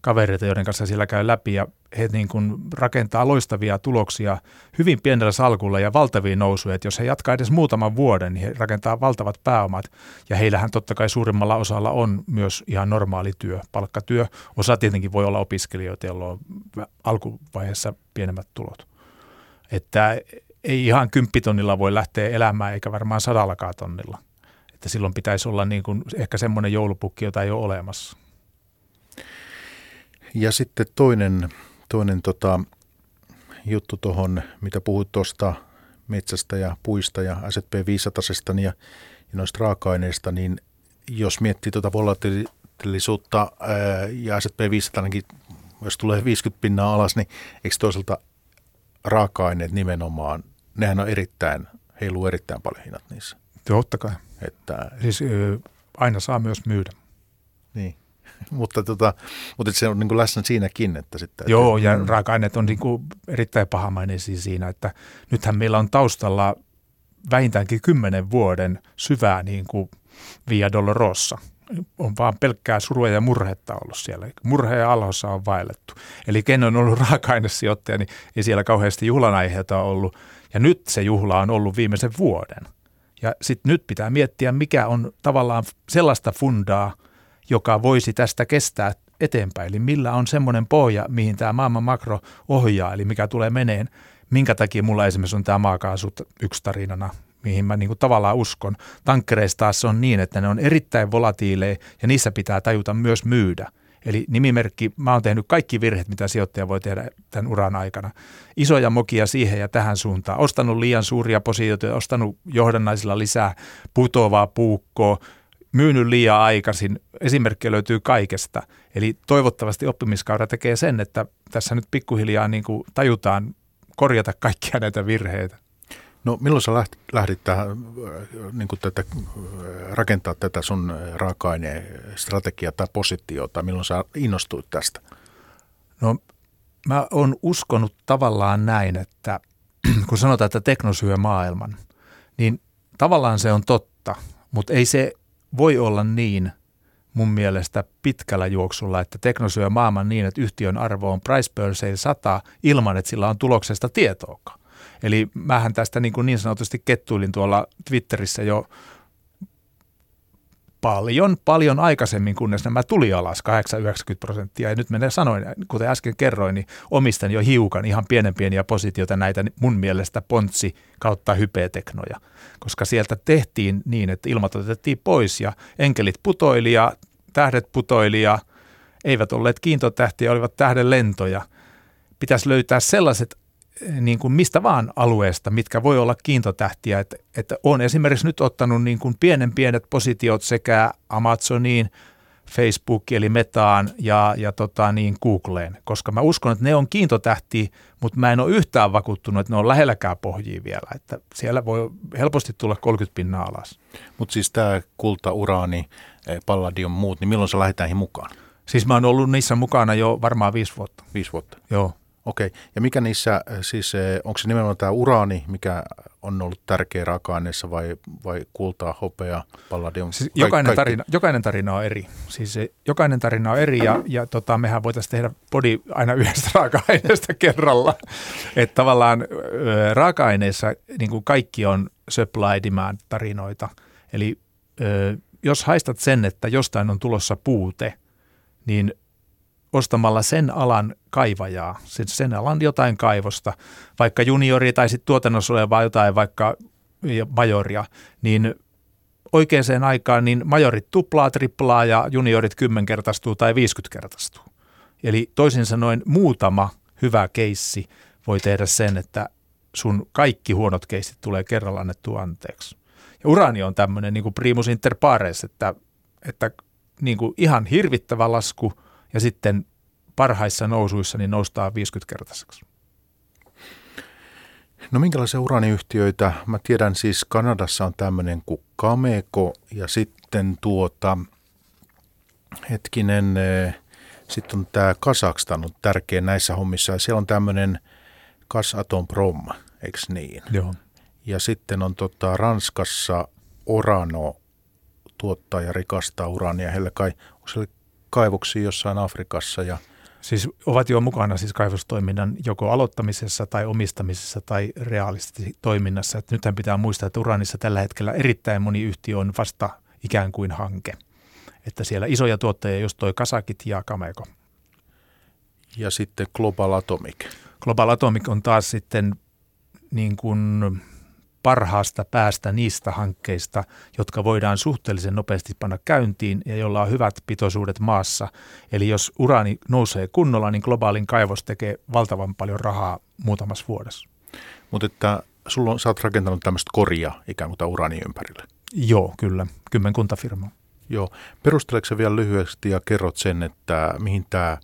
kavereita, joiden kanssa siellä käy läpi ja he niin kuin rakentaa loistavia tuloksia hyvin pienellä salkulla ja valtavia nousuja. Että jos he jatkaa edes muutaman vuoden, niin he rakentaa valtavat pääomat ja heillähän totta kai suurimmalla osalla on myös ihan normaali työ, palkkatyö. Osa tietenkin voi olla opiskelijoita, joilla on alkuvaiheessa pienemmät tulot. Että ei ihan kymppitonnilla voi lähteä elämään eikä varmaan sadallakaan tonnilla. Että silloin pitäisi olla niin kuin ehkä semmoinen joulupukki, jota ei ole olemassa. Ja sitten toinen, toinen tota, juttu tuohon, mitä puhuit tuosta metsästä ja puista ja S&P 500 ja, ja noista raaka-aineista, niin jos miettii tuota volatiilisuutta ää, ja S&P 500 jos tulee 50 pinnaa alas, niin eikö toisaalta raaka-aineet nimenomaan, nehän on erittäin, heiluu erittäin paljon hinnat niissä. Totta kai. Että, siis aina saa myös myydä. Niin. mutta, tota, mutta se on niin kuin läsnä siinäkin. Että sitten, Joo, että, ja mm. raaka-aineet on niin kuin erittäin pahamaineisia siinä, että nythän meillä on taustalla vähintäänkin kymmenen vuoden syvää niin kuin Via Dolorosa. On vaan pelkkää surua ja murhetta ollut siellä. Murhe ja alhossa on vaellettu. Eli ken on ollut raaka-ainesijoittaja, niin ei siellä kauheasti juhlanaiheita ollut. Ja nyt se juhla on ollut viimeisen vuoden. Ja sitten nyt pitää miettiä, mikä on tavallaan sellaista fundaa – joka voisi tästä kestää eteenpäin. Eli millä on semmoinen pohja, mihin tämä maailman makro ohjaa, eli mikä tulee meneen. Minkä takia mulla esimerkiksi on tämä maakaasut yksi tarinana, mihin mä niin tavallaan uskon. Tankkereissa taas on niin, että ne on erittäin volatiileja ja niissä pitää tajuta myös myydä. Eli nimimerkki, mä oon tehnyt kaikki virheet, mitä sijoittaja voi tehdä tämän uran aikana. Isoja mokia siihen ja tähän suuntaan. Ostanut liian suuria positioita, ostanut johdannaisilla lisää putoavaa puukkoa, myynyt liian aikaisin. Esimerkkiä löytyy kaikesta. Eli toivottavasti oppimiskaura tekee sen, että tässä nyt pikkuhiljaa niin kuin tajutaan korjata kaikkia näitä virheitä. No milloin sä lähdit tähän, äh, niin kuin tätä, äh, rakentaa tätä sun raaka-aineen strategiaa tai positiota? Milloin sä innostuit tästä? No mä oon uskonut tavallaan näin, että kun sanotaan, että tekno syö maailman, niin tavallaan se on totta, mutta ei se voi olla niin mun mielestä pitkällä juoksulla, että tekno syö maailman niin, että yhtiön arvo on price per sale 100 ilman, että sillä on tuloksesta tietoakaan. Eli mähän tästä niin, kuin niin sanotusti kettuilin tuolla Twitterissä jo paljon, paljon aikaisemmin, kunnes nämä tuli alas 8-90 prosenttia. Ja nyt minä sanoin, kuten äsken kerroin, niin omistan jo hiukan ihan pienen pieniä positioita näitä mun mielestä pontsi kautta hypeteknoja. Koska sieltä tehtiin niin, että ilmat otettiin pois ja enkelit putoili ja tähdet putoili ja eivät olleet kiintotähtiä, olivat tähden lentoja. Pitäisi löytää sellaiset niin kuin mistä vaan alueesta, mitkä voi olla kiintotähtiä. Että, että on esimerkiksi nyt ottanut niin kuin pienen pienet positiot sekä Amazoniin, Facebook eli Metaan ja, ja tota niin Googleen, koska mä uskon, että ne on kiintotähti, mutta mä en ole yhtään vakuuttunut, että ne on lähelläkään pohjia vielä, että siellä voi helposti tulla 30 pinnaa alas. Mutta siis tämä kulta, uraani, eh, palladium, muut, niin milloin se lähdetään mukaan? Siis mä oon ollut niissä mukana jo varmaan viisi vuotta. Viisi vuotta? Joo. Okei, ja mikä niissä, äh, siis äh, onko se nimenomaan tämä uraani, mikä on ollut tärkeä raaka-aineessa vai, vai kultaa, hopea, palladium? Siis jokainen, tarina, jokainen tarina on eri. Siis se, jokainen tarina on eri ja, ja tota, mehän voitaisiin tehdä body aina yhdestä raaka-aineesta kerralla. Että tavallaan ö, raaka-aineissa niin kuin kaikki on supply demand tarinoita. Eli ö, jos haistat sen, että jostain on tulossa puute, niin ostamalla sen alan kaivajaa, sen alan jotain kaivosta, vaikka juniori tai sitten tuotannossa olevaa jotain vaikka majoria, niin oikeaan aikaan niin majorit tuplaa, triplaa ja juniorit kymmenkertaistuu tai 50 kertaistuu. Eli toisin sanoen muutama hyvä keissi voi tehdä sen, että sun kaikki huonot keissit tulee kerralla annettua anteeksi. Ja uraani on tämmöinen niin kuin primus inter pares, että, että niin kuin ihan hirvittävä lasku ja sitten parhaissa nousuissa niin noustaa 50-kertaiseksi. No minkälaisia uraaniyhtiöitä? Mä tiedän siis Kanadassa on tämmöinen kuin Cameco ja sitten tuota, hetkinen, eh, sitten on tämä Kazakstan on tärkeä näissä hommissa ja siellä on tämmöinen Prom, eikö niin? Joo. Ja sitten on tota, Ranskassa Orano tuottaa ja rikastaa uraania. Heillä kai, onko kaivoksia jossain Afrikassa ja Siis ovat jo mukana siis kaivostoiminnan joko aloittamisessa tai omistamisessa tai reaalisesti toiminnassa. Et nythän pitää muistaa, että Uranissa tällä hetkellä erittäin moni yhtiö on vasta ikään kuin hanke. Että siellä isoja tuottajia just toi Kasakit ja Kameko. Ja sitten Global Atomic. Global Atomic on taas sitten niin kuin parhaasta päästä niistä hankkeista, jotka voidaan suhteellisen nopeasti panna käyntiin ja jolla on hyvät pitoisuudet maassa. Eli jos uraani nousee kunnolla, niin globaalin kaivos tekee valtavan paljon rahaa muutamassa vuodessa. Mutta että sulla on, sä oot rakentanut tämmöistä koria ikään kuin uraani ympärille. Joo, kyllä. Kymmenkunta firmaa. Joo. Perusteleeko vielä lyhyesti ja kerrot sen, että mihin tämä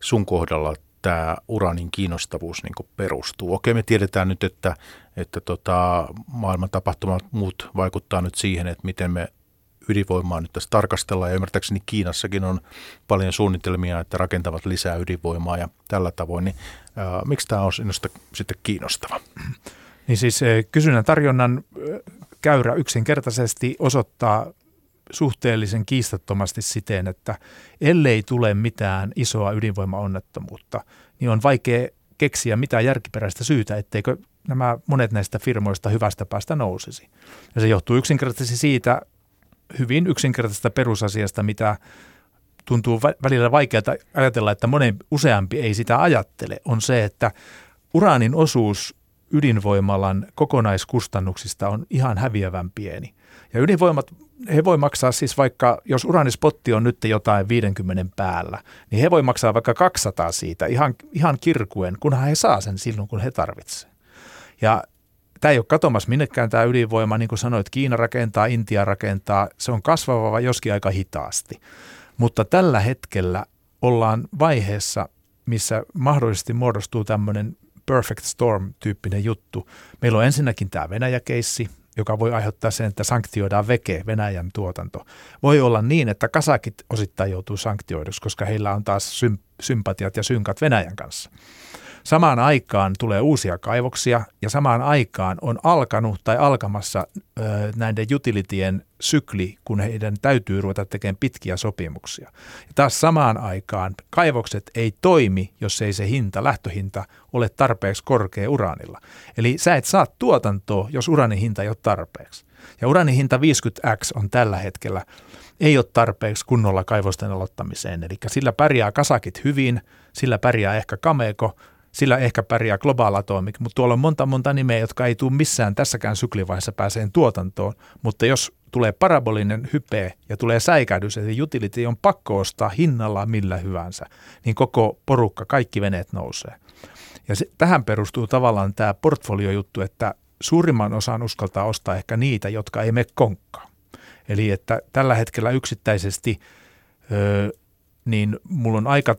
sun kohdalla tämä uranin kiinnostavuus niin perustuu. Okei, me tiedetään nyt, että, että tota, maailman tapahtumat muut vaikuttaa nyt siihen, että miten me ydinvoimaa nyt tässä tarkastellaan. Ja ymmärtääkseni Kiinassakin on paljon suunnitelmia, että rakentavat lisää ydinvoimaa ja tällä tavoin. Niin, ää, miksi tämä on sinusta sitten kiinnostava? Niin siis kysynnän tarjonnan käyrä yksinkertaisesti osoittaa suhteellisen kiistattomasti siten, että ellei tule mitään isoa ydinvoimaonnettomuutta, niin on vaikea keksiä mitään järkiperäistä syytä, etteikö nämä monet näistä firmoista hyvästä päästä nousisi. Ja se johtuu yksinkertaisesti siitä hyvin yksinkertaisesta perusasiasta, mitä tuntuu välillä vaikealta ajatella, että monen useampi ei sitä ajattele, on se, että uraanin osuus ydinvoimalan kokonaiskustannuksista on ihan häviävän pieni. Ja ydinvoimat, he voi maksaa siis vaikka, jos uranispotti on nyt jotain 50 päällä, niin he voi maksaa vaikka 200 siitä ihan, ihan kirkuen, kunhan he saa sen silloin, kun he tarvitsevat. Ja tämä ei ole katomas minnekään tämä ydinvoima, niin kuin sanoit, Kiina rakentaa, Intia rakentaa, se on kasvava joskin aika hitaasti. Mutta tällä hetkellä ollaan vaiheessa, missä mahdollisesti muodostuu tämmöinen perfect storm-tyyppinen juttu. Meillä on ensinnäkin tämä Venäjä-keissi, joka voi aiheuttaa sen, että sanktioidaan veke, Venäjän tuotanto. Voi olla niin, että kasakit osittain joutuu sanktioiduksi, koska heillä on taas sympatiat ja synkat Venäjän kanssa. Samaan aikaan tulee uusia kaivoksia ja samaan aikaan on alkanut tai alkamassa ö, näiden utilitien sykli, kun heidän täytyy ruveta tekemään pitkiä sopimuksia. Ja taas samaan aikaan kaivokset ei toimi, jos ei se hinta, lähtöhinta, ole tarpeeksi korkea uraanilla. Eli sä et saa tuotantoa, jos uraanin hinta ei ole tarpeeksi. Ja uraanin hinta 50x on tällä hetkellä ei ole tarpeeksi kunnolla kaivosten aloittamiseen. Eli sillä pärjää kasakit hyvin, sillä pärjää ehkä Kameko, sillä ehkä pärjää Global Atomic, mutta tuolla on monta monta nimeä, jotka ei tule missään tässäkään syklivaiheessa pääseen tuotantoon, mutta jos tulee parabolinen hype ja tulee säikähdys, että utility on pakko ostaa hinnalla millä hyvänsä, niin koko porukka, kaikki veneet nousee. Ja se, tähän perustuu tavallaan tämä portfoliojuttu, että suurimman osan uskaltaa ostaa ehkä niitä, jotka ei mene konkkaan. Eli että tällä hetkellä yksittäisesti öö, niin mulla on aika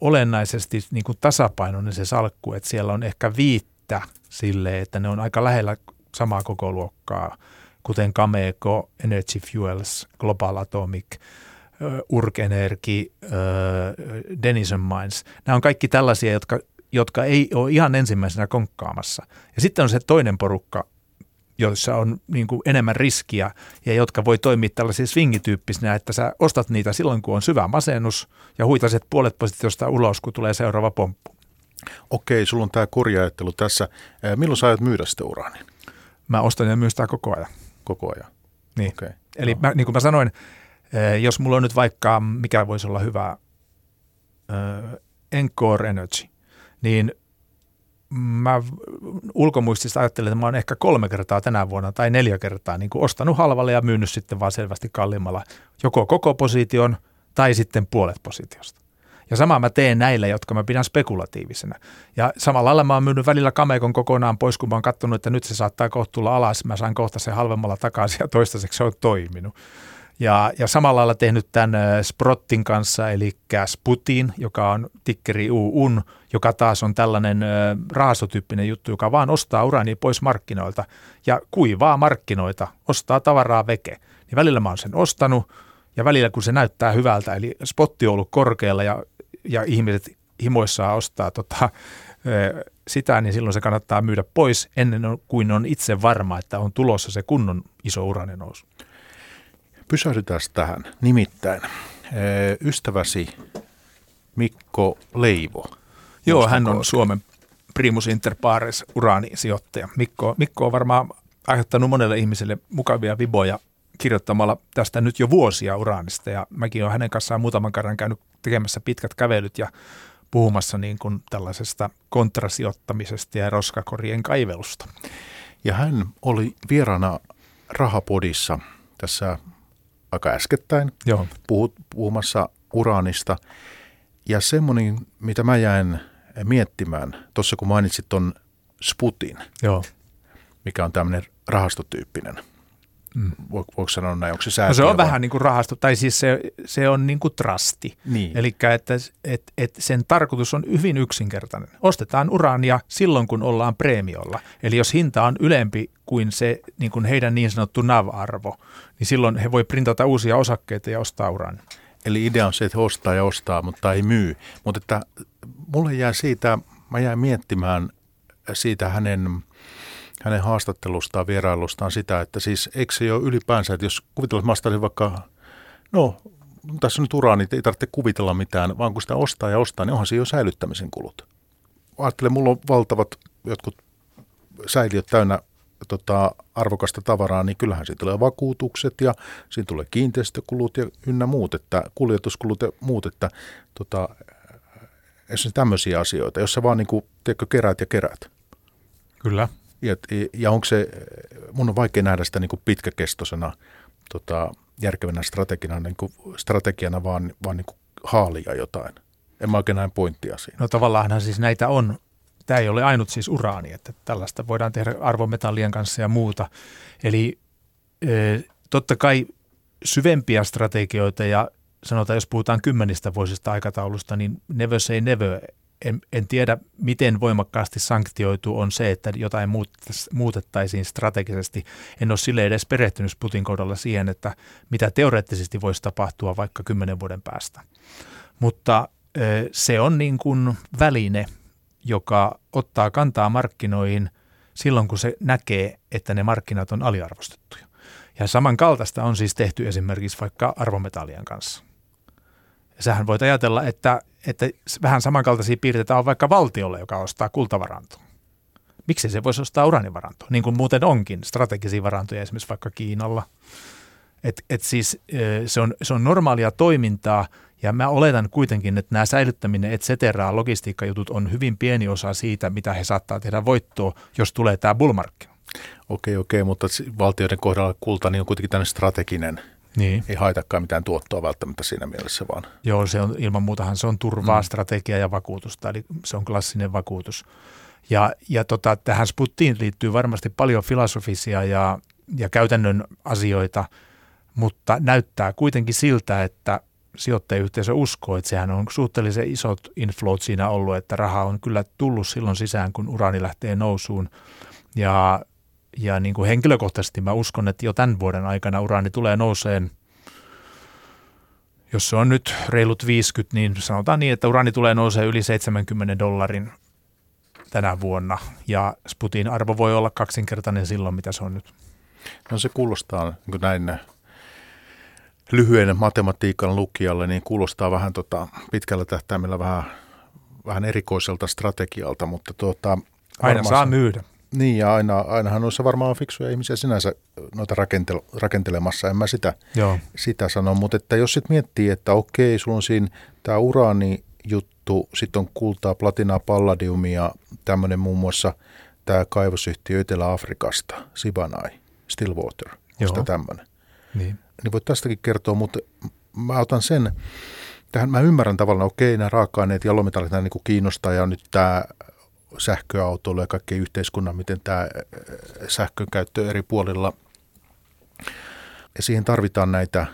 olennaisesti niin kuin tasapainoinen se salkku, että siellä on ehkä viittä sille, että ne on aika lähellä samaa koko luokkaa, kuten Cameco, Energy Fuels, Global Atomic, Urk Energy, Denison Mines. Nämä on kaikki tällaisia, jotka, jotka ei ole ihan ensimmäisenä konkkaamassa. Ja sitten on se toinen porukka, joissa on niin kuin enemmän riskiä ja jotka voi toimia tällaisia swingityyppisinä, että sä ostat niitä silloin, kun on syvä masennus ja huitaset puolet positiosta ulos, kun tulee seuraava pomppu. Okei, sulla on tämä korjaajattelu tässä. Milloin sä aiot myydä sitä uraanin? Mä ostan ja myyn sitä koko ajan. Koko ajan? Niin. Okay. Eli no. mä, niin kuin mä sanoin, jos mulla on nyt vaikka, mikä voisi olla hyvä, Encore Energy, niin mä ulkomuistista ajattelen, että mä oon ehkä kolme kertaa tänä vuonna tai neljä kertaa niin kuin ostanut halvalle ja myynyt sitten vaan selvästi kalliimmalla joko koko position tai sitten puolet positiosta. Ja sama mä teen näillä, jotka mä pidän spekulatiivisena. Ja samalla lailla mä oon myynyt välillä Kamekon kokonaan pois, kun mä oon katsonut, että nyt se saattaa kohtuulla alas. Mä saan kohta sen halvemmalla takaisin ja toistaiseksi se on toiminut. Ja, ja samalla lailla tehnyt tämän Sprottin kanssa, eli Sputin, joka on tikkeri UUN, joka taas on tällainen rahastotyyppinen juttu, joka vaan ostaa urania pois markkinoilta ja kuivaa markkinoita, ostaa tavaraa veke. Niin välillä mä oon sen ostanut ja välillä kun se näyttää hyvältä, eli spotti on ollut korkealla ja, ja ihmiset himoissaan ostaa tota, sitä, niin silloin se kannattaa myydä pois ennen kuin on itse varma, että on tulossa se kunnon iso uranen nousu. Pysähdytään tähän. Nimittäin ystäväsi Mikko Leivo. Joo, hän on Suomen primus inter pares uraanisijoittaja. Mikko, Mikko on varmaan aiheuttanut monelle ihmiselle mukavia viboja kirjoittamalla tästä nyt jo vuosia uraanista ja mäkin olen hänen kanssaan muutaman kerran käynyt tekemässä pitkät kävelyt ja puhumassa niin kuin tällaisesta kontrasijoittamisesta ja roskakorien kaivelusta. Ja hän oli vieraana Rahapodissa tässä aika äskettäin Joo. Puhut, puhumassa uraanista. Ja semmoinen, mitä mä jäin miettimään, tuossa kun mainitsit ton Sputin, Joo. mikä on tämmöinen rahastotyyppinen – Mm. Voiko sanoa näin, onko se säätiö? No se on vai? vähän niin kuin rahasto, tai siis se, se on niin kuin trasti. Niin. Eli että et, et sen tarkoitus on hyvin yksinkertainen. Ostetaan uraania silloin, kun ollaan preemiolla. Eli jos hinta on ylempi kuin se niin kuin heidän niin sanottu NAV-arvo, niin silloin he voi printata uusia osakkeita ja ostaa uraania. Eli idea on se, että ostaa ja ostaa, mutta ei myy. Mutta että mulle jää siitä, mä jäin miettimään siitä hänen hänen haastattelustaan, vierailustaan sitä, että siis eikö se ole ylipäänsä, että jos kuvitellaan, että mä vaikka, no tässä on nyt uraa, niin ei tarvitse kuvitella mitään, vaan kun sitä ostaa ja ostaa, niin onhan se jo säilyttämisen kulut. Ajattelen, mulla on valtavat jotkut säiliöt täynnä tota, arvokasta tavaraa, niin kyllähän siitä tulee vakuutukset ja siinä tulee kiinteistökulut ja ynnä muut, että kuljetuskulut ja muut, että tota, esimerkiksi tämmöisiä asioita, jos sä vaan niin kuin, tiedätkö, kerät ja kerät. Kyllä. Ja, ja onko se, mun on vaikea nähdä sitä niin kuin pitkäkestoisena tota, järkevänä strategiana, niin kuin strategiana vaan, vaan niin kuin haalia jotain. En mä oikein näin pointtia siinä. No tavallaan siis näitä on, tämä ei ole ainut siis uraani, että tällaista voidaan tehdä arvometallien kanssa ja muuta. Eli totta kai syvempiä strategioita ja sanotaan, jos puhutaan kymmenistä vuosista aikataulusta, niin never say never en, en tiedä, miten voimakkaasti sanktioitu on se, että jotain muutettaisiin strategisesti. En ole sille edes perehtynyt Putin kohdalla siihen, että mitä teoreettisesti voisi tapahtua vaikka kymmenen vuoden päästä. Mutta se on niin kuin väline, joka ottaa kantaa markkinoihin silloin, kun se näkee, että ne markkinat on aliarvostettuja. Ja samankaltaista on siis tehty esimerkiksi vaikka arvometallien kanssa. Sähän voit ajatella, että, että vähän samankaltaisia piirteitä on vaikka valtiolle, joka ostaa kultavarantoa. Miksi se voisi ostaa uranivarantoa, niin kuin muuten onkin strategisia varantoja esimerkiksi vaikka Kiinalla. Et, et siis se on, se on normaalia toimintaa ja mä oletan kuitenkin, että nämä säilyttäminen, et cetera, logistiikkajutut on hyvin pieni osa siitä, mitä he saattaa tehdä voittoa, jos tulee tämä bullmarkki. Okei, okei, mutta valtioiden kohdalla kulta niin on kuitenkin tämmöinen strateginen – niin. ei haitakaan mitään tuottoa välttämättä siinä mielessä vaan. Joo, se on, ilman muutahan se on turvaa, mm. strategia ja vakuutusta, eli se on klassinen vakuutus. Ja, ja tota, tähän Sputtiin liittyy varmasti paljon filosofisia ja, ja käytännön asioita, mutta näyttää kuitenkin siltä, että sijoittajayhteisö uskoo, että sehän on suhteellisen isot inflowt siinä ollut, että raha on kyllä tullut silloin sisään, kun uraani lähtee nousuun. Ja ja niin kuin henkilökohtaisesti mä uskon, että jo tämän vuoden aikana uraani tulee nouseen, jos se on nyt reilut 50, niin sanotaan niin, että uraani tulee nousee yli 70 dollarin tänä vuonna. Ja Sputin arvo voi olla kaksinkertainen silloin, mitä se on nyt. No se kuulostaa niin näin lyhyen matematiikan lukijalle, niin kuulostaa vähän tota, pitkällä tähtäimellä vähän, vähän erikoiselta strategialta, mutta tuota, Aina saa myydä. Niin ja aina, ainahan noissa varmaan on fiksuja ihmisiä sinänsä noita rakentel, rakentelemassa, en mä sitä, Joo. sitä sano. Mutta että jos sitten miettii, että okei, sulla on siinä tämä uraani juttu, sitten on kultaa, platinaa, palladiumia, tämmöinen muun muassa tämä kaivosyhtiö Etelä-Afrikasta, Sibanai, Stillwater, sitä tämmöinen. Niin. niin voit tästäkin kertoa, mutta mä otan sen tähän mä ymmärrän tavallaan, okei, nämä raaka-aineet, jalometallit, nämä niin kiinnostaa ja nyt tämä sähköautoilu ja kaikki yhteiskunnan, miten tämä sähkön käyttö eri puolilla. Ja siihen tarvitaan näitä,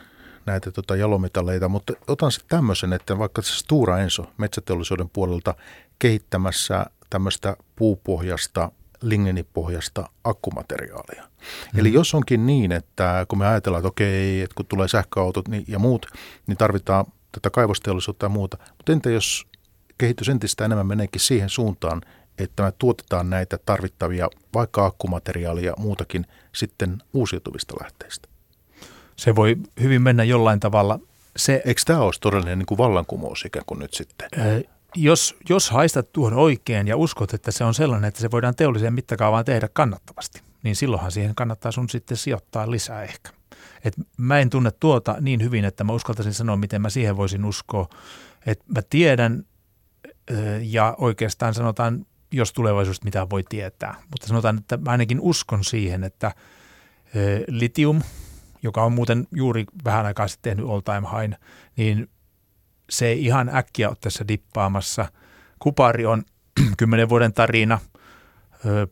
näitä tota jalometalleita, mutta otan sitten tämmöisen, että vaikka Stura Enso metsäteollisuuden puolelta kehittämässä tämmöistä puupohjasta lignenipohjasta akkumateriaalia. Mm. Eli jos onkin niin, että kun me ajatellaan, että okei, että kun tulee sähköautot niin, ja muut, niin tarvitaan tätä kaivosteollisuutta ja muuta. Mutta entä jos kehitys entistä enemmän meneekin siihen suuntaan, että me tuotetaan näitä tarvittavia vaikka akkumateriaalia ja muutakin sitten uusiutuvista lähteistä? Se voi hyvin mennä jollain tavalla. Se, Eikö tämä olisi todellinen niin kuin vallankumous ikään kuin nyt sitten? Äh, jos, jos haistat tuon oikein ja uskot, että se on sellainen, että se voidaan teolliseen mittakaavaan tehdä kannattavasti, niin silloinhan siihen kannattaa sun sitten sijoittaa lisää ehkä. Et mä en tunne tuota niin hyvin, että mä uskaltaisin sanoa, miten mä siihen voisin uskoa. Et mä tiedän ja oikeastaan sanotaan, jos tulevaisuudesta mitään voi tietää, mutta sanotaan, että mä ainakin uskon siihen, että litium, joka on muuten juuri vähän aikaa sitten tehnyt all time high, niin se ei ihan äkkiä ole tässä dippaamassa. Kupari on kymmenen vuoden tarina,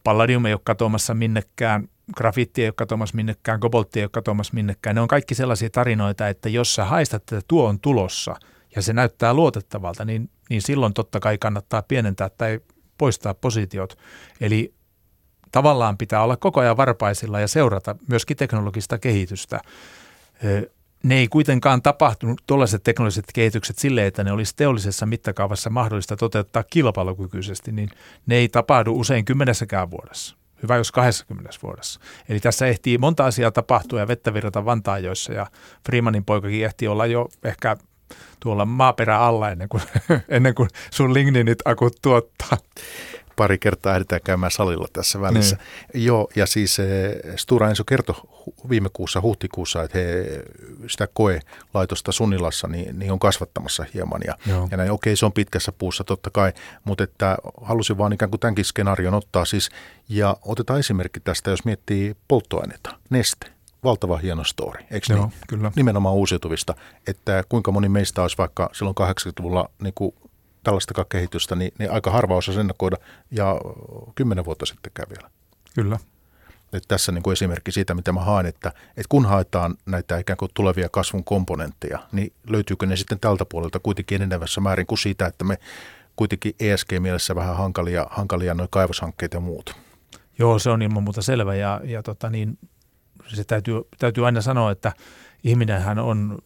palladium ei ole katoamassa minnekään, grafiitti ei ole katoamassa minnekään, koboltti ei ole katoamassa minnekään. Ne on kaikki sellaisia tarinoita, että jos sä haistat, että tuo on tulossa ja se näyttää luotettavalta, niin, niin silloin totta kai kannattaa pienentää tai poistaa positiot. Eli tavallaan pitää olla koko ajan varpaisilla ja seurata myöskin teknologista kehitystä ne ei kuitenkaan tapahtunut tuollaiset teknologiset kehitykset sille, että ne olisi teollisessa mittakaavassa mahdollista toteuttaa kilpailukykyisesti, niin ne ei tapahdu usein kymmenessäkään vuodessa. Hyvä jos 20 vuodessa. Eli tässä ehtii monta asiaa tapahtua ja vettä virrata vantaajoissa ja Freemanin poikakin ehti olla jo ehkä tuolla maaperä alla ennen kuin, ennen kuin sun ligninit akut tuottaa pari kertaa ehditään käymään salilla tässä välissä. Niin. Joo, ja siis eh, Stura Enso kertoi viime kuussa, huhtikuussa, että he sitä koe-laitosta Sunnilassa niin, niin on kasvattamassa hieman. Ja, ja näin, okei, se on pitkässä puussa totta kai, mutta että halusin vaan ikään kuin tämänkin skenaarion ottaa siis. Ja otetaan esimerkki tästä, jos miettii polttoaineita, neste valtava hieno story, eikö Joo, niin? kyllä. Nimenomaan uusiutuvista, että kuinka moni meistä olisi vaikka silloin 80-luvulla niin kuin tällaista kehitystä, niin, niin aika harva osaa ennakoida ja kymmenen vuotta käy vielä. Kyllä. Et tässä niin kuin esimerkki siitä, mitä mä haen, että, että kun haetaan näitä ikään kuin tulevia kasvun komponentteja, niin löytyykö ne sitten tältä puolelta kuitenkin enenevässä määrin kuin siitä, että me kuitenkin ESG-mielessä vähän hankalia, hankalia noin kaivoshankkeet ja muut. Joo, se on ilman muuta selvä ja, ja tota niin, se täytyy, täytyy aina sanoa, että ihminenhän on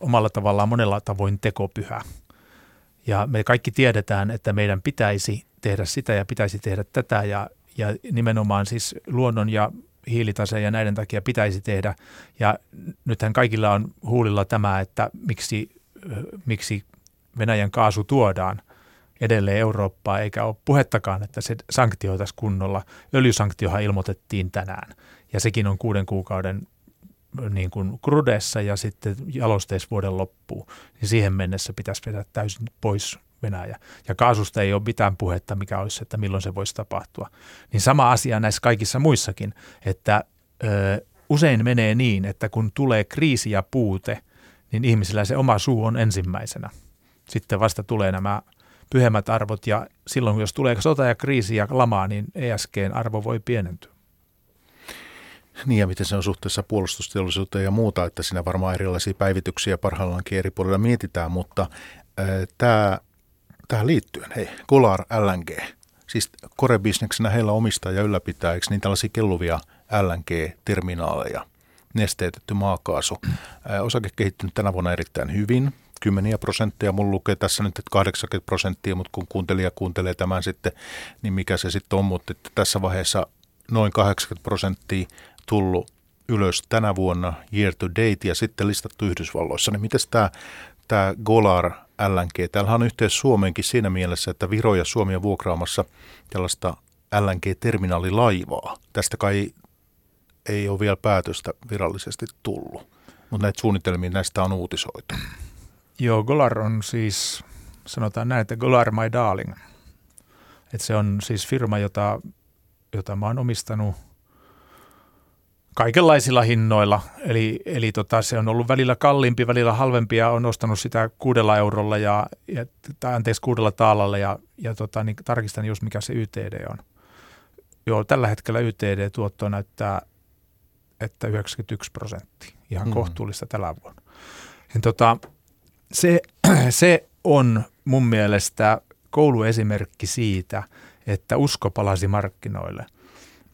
omalla tavallaan monella tavoin tekopyhä. Ja me kaikki tiedetään, että meidän pitäisi tehdä sitä ja pitäisi tehdä tätä ja, ja nimenomaan siis luonnon ja hiilitaseen ja näiden takia pitäisi tehdä. Ja nythän kaikilla on huulilla tämä, että miksi, miksi Venäjän kaasu tuodaan edelleen Eurooppaa, eikä ole puhettakaan, että se sanktioitaisiin kunnolla. Öljysanktiohan ilmoitettiin tänään, ja sekin on kuuden kuukauden niin kuin krudessa ja sitten jalosteissa vuoden loppuun, niin siihen mennessä pitäisi vetää täysin pois Venäjä. Ja kaasusta ei ole mitään puhetta, mikä olisi, että milloin se voisi tapahtua. Niin sama asia näissä kaikissa muissakin, että ö, usein menee niin, että kun tulee kriisi ja puute, niin ihmisillä se oma suu on ensimmäisenä. Sitten vasta tulee nämä pyhemmät arvot ja silloin, jos tulee sota ja kriisi ja lamaa, niin ESGn arvo voi pienentyä. Niin ja miten se on suhteessa puolustusteollisuuteen ja muuta, että siinä varmaan erilaisia päivityksiä parhaillaankin eri puolilla mietitään, mutta äh, tämä, tähän liittyen, hei, Golar LNG, siis korebisneksenä heillä omistaa ja ylläpitää, eikö niin tällaisia kelluvia LNG-terminaaleja, nesteytetty maakaasu. Äh, osake kehittynyt tänä vuonna erittäin hyvin, kymmeniä prosenttia. Mulla lukee tässä nyt, että 80 prosenttia, mutta kun kuuntelija kuuntelee tämän sitten, niin mikä se sitten on. Mutta että tässä vaiheessa noin 80 prosenttia tullut ylös tänä vuonna year to date ja sitten listattu Yhdysvalloissa. Niin miten tämä, tämä Golar LNG, täällähän on yhteys Suomeenkin siinä mielessä, että Viro ja Suomi on vuokraamassa tällaista LNG-terminaalilaivaa. Tästä kai ei ole vielä päätöstä virallisesti tullut, mutta näitä suunnitelmia näistä on uutisoitu. Joo, Golar on siis, sanotaan näin, että Golar my darling. Et se on siis firma, jota, jota mä oon omistanut – kaikenlaisilla hinnoilla. Eli, eli tota, se on ollut välillä kalliimpi, välillä halvempi ja on ostanut sitä kuudella eurolla ja, ja tai anteeksi kuudella taalalla ja, ja tota, niin tarkistan just mikä se YTD on. Joo, tällä hetkellä YTD-tuotto näyttää, että 91 prosenttia. Ihan hmm. kohtuullista tällä vuonna. Ja tota, se, se on mun mielestä kouluesimerkki siitä, että usko palasi markkinoille –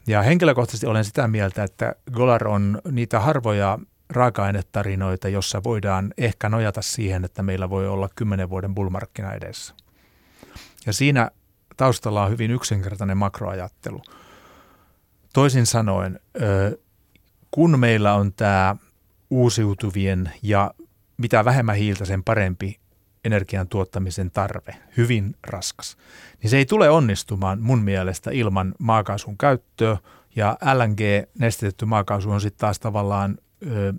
ja henkilökohtaisesti olen sitä mieltä, että Golar on niitä harvoja raaka-ainetarinoita, jossa voidaan ehkä nojata siihen, että meillä voi olla kymmenen vuoden bullmarkkina edessä. Ja siinä taustalla on hyvin yksinkertainen makroajattelu. Toisin sanoen, kun meillä on tämä uusiutuvien ja mitä vähemmän hiiltä, sen parempi energian tuottamisen tarve, hyvin raskas, niin se ei tule onnistumaan mun mielestä ilman maakaasun käyttöä. Ja LNG, nestetetty maakaasu, on sitten taas tavallaan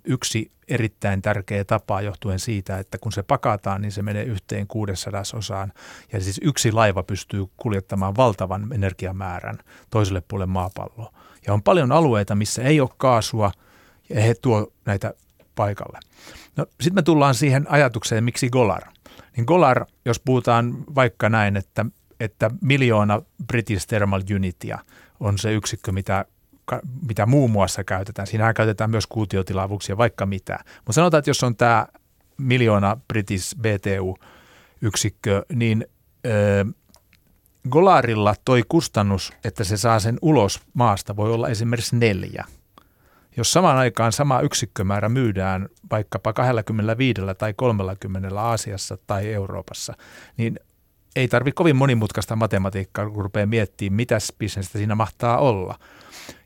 yksi erittäin tärkeä tapa johtuen siitä, että kun se pakataan, niin se menee yhteen kuudessadasosaan. Ja siis yksi laiva pystyy kuljettamaan valtavan energiamäärän toiselle puolelle maapalloa. Ja on paljon alueita, missä ei ole kaasua, ja he tuo näitä paikalle. No, Sitten me tullaan siihen ajatukseen, miksi Golar. Niin Golar, jos puhutaan vaikka näin, että, että miljoona British Thermal Unitia on se yksikkö, mitä, mitä muun muassa käytetään. Siinähän käytetään myös kuutiotilavuuksia, vaikka mitä. Mutta sanotaan, että jos on tämä miljoona British BTU-yksikkö, niin ö, Golarilla toi kustannus, että se saa sen ulos maasta, voi olla esimerkiksi neljä. Jos samaan aikaan sama yksikkömäärä myydään vaikkapa 25 tai 30 Aasiassa tai Euroopassa, niin ei tarvitse kovin monimutkaista matematiikkaa, kun rupeaa miettimään, mitä bisnestä siinä mahtaa olla.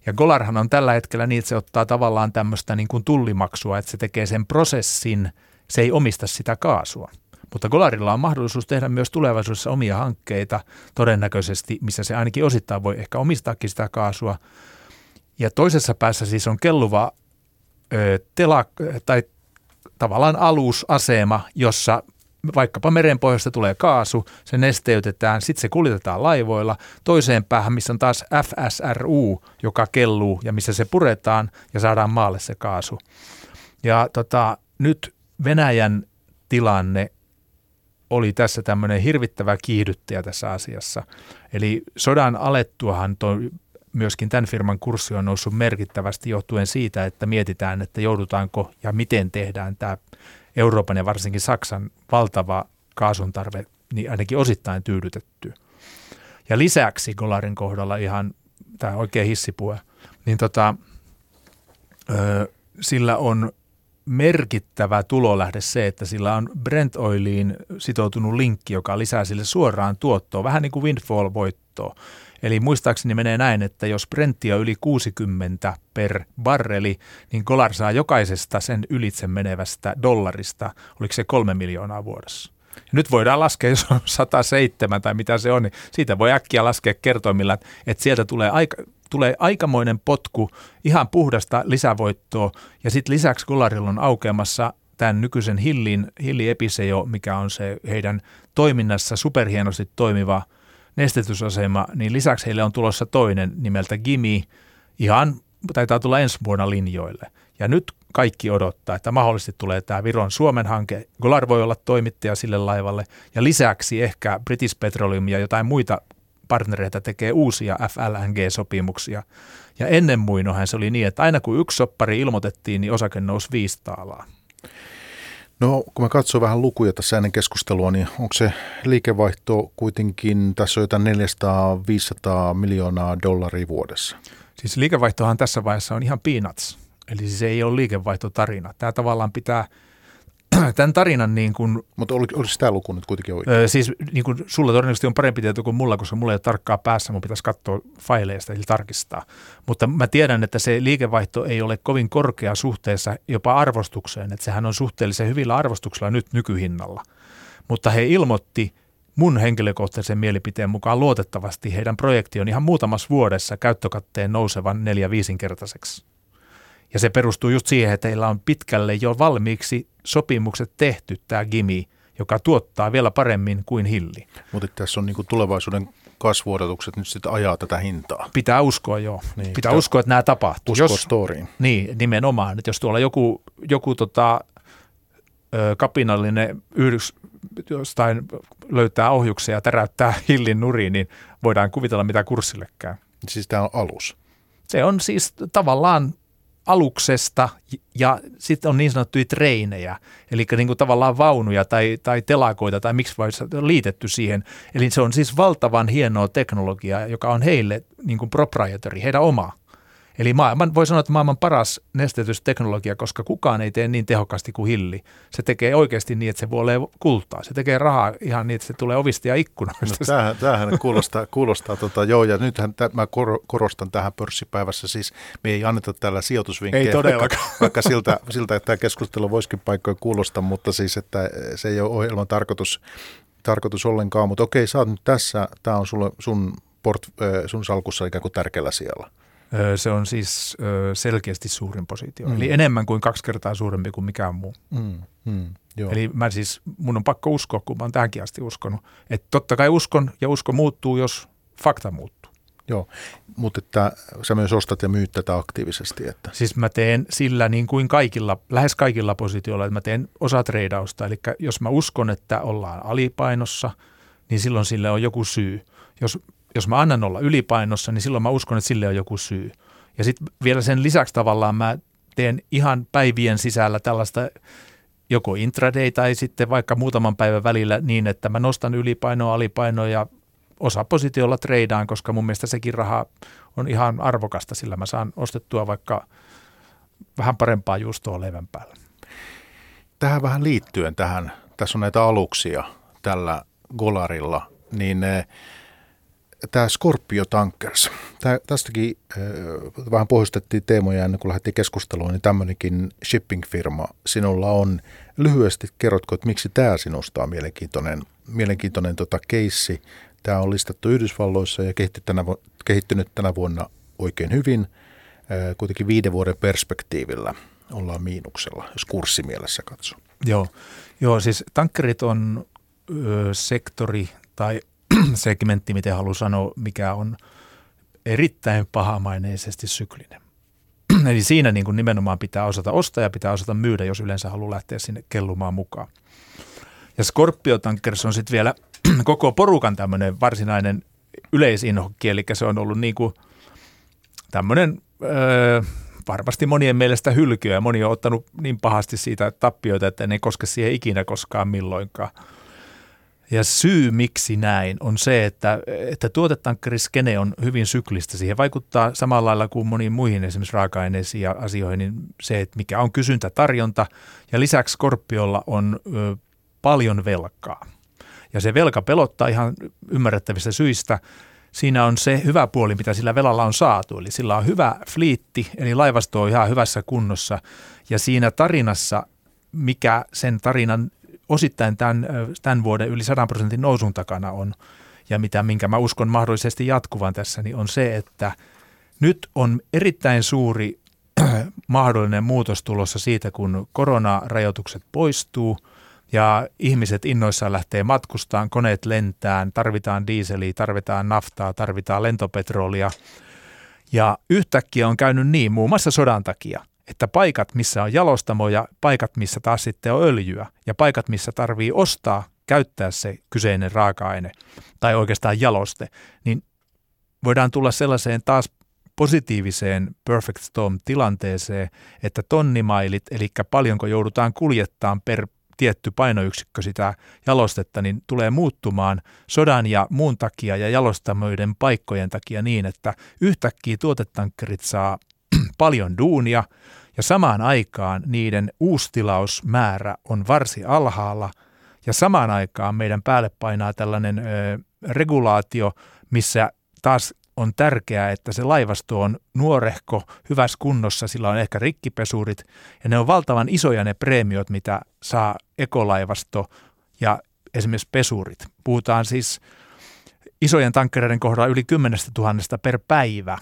Ja Golarhan on tällä hetkellä niin, että se ottaa tavallaan tämmöistä niin kuin tullimaksua, että se tekee sen prosessin, se ei omista sitä kaasua. Mutta Golarilla on mahdollisuus tehdä myös tulevaisuudessa omia hankkeita, todennäköisesti, missä se ainakin osittain voi ehkä omistaakin sitä kaasua, ja toisessa päässä siis on kelluva ö, tela, tai tavallaan alusasema, jossa vaikkapa merenpohjasta tulee kaasu, se nesteytetään, sitten se kuljetetaan laivoilla toiseen päähän, missä on taas FSRU, joka kelluu ja missä se puretaan ja saadaan maalle se kaasu. Ja tota, nyt Venäjän tilanne oli tässä tämmöinen hirvittävä kiihdyttäjä tässä asiassa. Eli sodan alettuahan toi myöskin tämän firman kurssi on noussut merkittävästi johtuen siitä, että mietitään, että joudutaanko ja miten tehdään tämä Euroopan ja varsinkin Saksan valtava kaasun tarve niin ainakin osittain tyydytetty. Ja lisäksi Golarin kohdalla ihan tämä oikea hissipue, niin tota, ö, sillä on merkittävä tulolähde se, että sillä on Brent Oiliin sitoutunut linkki, joka lisää sille suoraan tuottoa, vähän niin kuin windfall-voittoa. Eli muistaakseni menee näin, että jos Brentti on yli 60 per barreli, niin Golar saa jokaisesta sen ylitse menevästä dollarista, oliko se kolme miljoonaa vuodessa. Ja nyt voidaan laskea, jos on 107 tai mitä se on, niin siitä voi äkkiä laskea kertoimilla, että sieltä tulee aika, tulee aikamoinen potku, ihan puhdasta lisävoittoa, ja sitten lisäksi Golarilla on aukeamassa tämän nykyisen Hillin, Hilli Episeo, mikä on se heidän toiminnassa superhienosti toimiva – nestetysasema, niin lisäksi heille on tulossa toinen nimeltä Gimi, ihan taitaa tulla ensi vuonna linjoille. Ja nyt kaikki odottaa, että mahdollisesti tulee tämä Viron Suomen hanke. Golar voi olla toimittaja sille laivalle ja lisäksi ehkä British Petroleum ja jotain muita partnereita tekee uusia FLNG-sopimuksia. Ja ennen muinohan se oli niin, että aina kun yksi soppari ilmoitettiin, niin osake nousi viisi taalaa. No kun mä katson vähän lukuja tässä ennen keskustelua, niin onko se liikevaihto kuitenkin, tässä on jotain 400-500 miljoonaa dollaria vuodessa? Siis liikevaihtohan tässä vaiheessa on ihan peanuts, eli siis ei ole liikevaihtotarina. Tämä tavallaan pitää – tämän tarinan niin kuin... Mutta ol, oliko tämä luku nyt kuitenkin oikein? Siis niin kuin sulla todennäköisesti on parempi tieto kuin mulla, koska mulla ei ole tarkkaa päässä, mun pitäisi katsoa faileista eli tarkistaa. Mutta mä tiedän, että se liikevaihto ei ole kovin korkea suhteessa jopa arvostukseen, että sehän on suhteellisen hyvillä arvostuksella nyt nykyhinnalla. Mutta he ilmoitti mun henkilökohtaisen mielipiteen mukaan luotettavasti heidän projekti on ihan muutamassa vuodessa käyttökatteen nousevan neljä-viisinkertaiseksi. Ja se perustuu just siihen, että heillä on pitkälle jo valmiiksi sopimukset tehty tämä Gimi, joka tuottaa vielä paremmin kuin Hilli. Mutta tässä on niinku tulevaisuuden kasvuodotukset nyt sitten ajaa tätä hintaa? Pitää uskoa, joo. Niin, Pitää uskoa, että nämä tapahtuu. Uskoa jos, storyin. Niin, nimenomaan. Että jos tuolla joku, joku tota, kapinallinen yhdys, jostain löytää ohjuksia ja täräyttää hillin nuriin, niin voidaan kuvitella mitä kurssillekään. Siis tämä on alus. Se on siis tavallaan aluksesta ja sitten on niin sanottuja treinejä, eli niin kuin tavallaan vaunuja tai, tai telakoita tai miksi vai liitetty siihen. Eli se on siis valtavan hienoa teknologiaa, joka on heille niin kuin proprietary, heidän oma. Eli maailman, voi sanoa, että maailman paras nesteytysteknologia, koska kukaan ei tee niin tehokkaasti kuin Hilli. Se tekee oikeasti niin, että se vuolee kultaa. Se tekee rahaa ihan niin, että se tulee ovista ja ikkunoista. No, tämähän, tämähän kuulostaa, kuulostaa tota, joo, ja nythän tä, mä korostan tähän pörssipäivässä, siis me ei anneta täällä sijoitusvinkkejä. Ei todellakaan. Vaikka, vaikka siltä, siltä, että tämä keskustelu voisikin paikkoja kuulostaa, mutta siis, että se ei ole ohjelman tarkoitus, tarkoitus ollenkaan. Mutta okei, sä oot nyt tässä, tämä on sulle, sun, port, sun salkussa ikään kuin tärkeällä siellä. Se on siis selkeästi suurin positio, mm. eli enemmän kuin kaksi kertaa suurempi kuin mikään muu. Mm. Mm. Joo. Eli mä siis, mun on pakko uskoa, kun mä oon tähänkin asti uskonut, että totta kai uskon ja usko muuttuu, jos fakta muuttuu. Joo, mutta että sä myös ostat ja myyt tätä aktiivisesti. Että. Siis mä teen sillä niin kuin kaikilla, lähes kaikilla positioilla, että mä teen osa treidausta. Eli jos mä uskon, että ollaan alipainossa, niin silloin sille on joku syy. Jos jos mä annan olla ylipainossa, niin silloin mä uskon, että sille on joku syy. Ja sitten vielä sen lisäksi tavallaan mä teen ihan päivien sisällä tällaista joko intraday tai sitten vaikka muutaman päivän välillä niin, että mä nostan ylipainoa, alipainoa ja osa positiolla treidaan, koska mun mielestä sekin raha on ihan arvokasta, sillä mä saan ostettua vaikka vähän parempaa juustoa leivän päällä. Tähän vähän liittyen tähän, tässä on näitä aluksia tällä Golarilla, niin tämä Scorpio Tankers, tämä, tästäkin äh, vähän pohjustettiin teemoja ennen kuin lähdettiin keskusteluun, niin tämmöinenkin shipping-firma sinulla on. Lyhyesti kerrotko, että miksi tämä sinusta on mielenkiintoinen, mielenkiintoinen tota keissi. Tämä on listattu Yhdysvalloissa ja tänä, kehittynyt tänä vuonna oikein hyvin. Äh, kuitenkin viiden vuoden perspektiivillä ollaan miinuksella, jos kurssimielessä katsoo. Joo, Joo siis tankkerit on ö, sektori tai segmentti, miten haluan sanoa, mikä on erittäin pahamaineisesti syklinen. Eli siinä niin kuin nimenomaan pitää osata ostaa ja pitää osata myydä, jos yleensä haluaa lähteä sinne kellumaan mukaan. Ja Scorpio Tankers on sitten vielä koko porukan tämmöinen varsinainen yleisinhokki, eli se on ollut niin kuin tämmöinen öö, varmasti monien mielestä hylkyä ja moni on ottanut niin pahasti siitä tappioita, että ne ei koske siihen ikinä koskaan milloinkaan. Ja syy miksi näin on se, että, että tuotetankkeriskene on hyvin syklistä. Siihen vaikuttaa samalla lailla kuin moniin muihin esimerkiksi raaka-aineisiin ja asioihin, niin se, että mikä on kysyntä, tarjonta. Ja lisäksi Skorpiolla on ö, paljon velkaa. Ja se velka pelottaa ihan ymmärrettävistä syistä. Siinä on se hyvä puoli, mitä sillä velalla on saatu. Eli sillä on hyvä fliitti, eli laivasto on ihan hyvässä kunnossa. Ja siinä tarinassa, mikä sen tarinan osittain tämän, tämän vuoden yli 100 prosentin nousun takana on, ja mitä, minkä mä uskon mahdollisesti jatkuvan tässä, niin on se, että nyt on erittäin suuri mahdollinen muutos tulossa siitä, kun koronarajoitukset poistuu ja ihmiset innoissaan lähtee matkustaan, koneet lentään, tarvitaan diiseliä, tarvitaan naftaa, tarvitaan lentopetrolia. Ja yhtäkkiä on käynyt niin, muun muassa sodan takia, että paikat, missä on jalostamoja, paikat, missä taas sitten on öljyä ja paikat, missä tarvii ostaa, käyttää se kyseinen raaka-aine tai oikeastaan jaloste, niin voidaan tulla sellaiseen taas positiiviseen perfect storm-tilanteeseen, että tonnimailit, eli paljonko joudutaan kuljettaa per tietty painoyksikkö sitä jalostetta, niin tulee muuttumaan sodan ja muun takia ja jalostamoiden paikkojen takia niin, että yhtäkkiä tuotetankkerit saa paljon duunia ja samaan aikaan niiden uustilausmäärä on varsin alhaalla ja samaan aikaan meidän päälle painaa tällainen ö, regulaatio, missä taas on tärkeää, että se laivasto on nuorehko, hyvässä kunnossa, sillä on ehkä rikkipesurit ja ne on valtavan isoja ne preemiot, mitä saa ekolaivasto ja esimerkiksi pesurit. Puhutaan siis isojen tankkereiden kohdalla yli 10 000 per päivä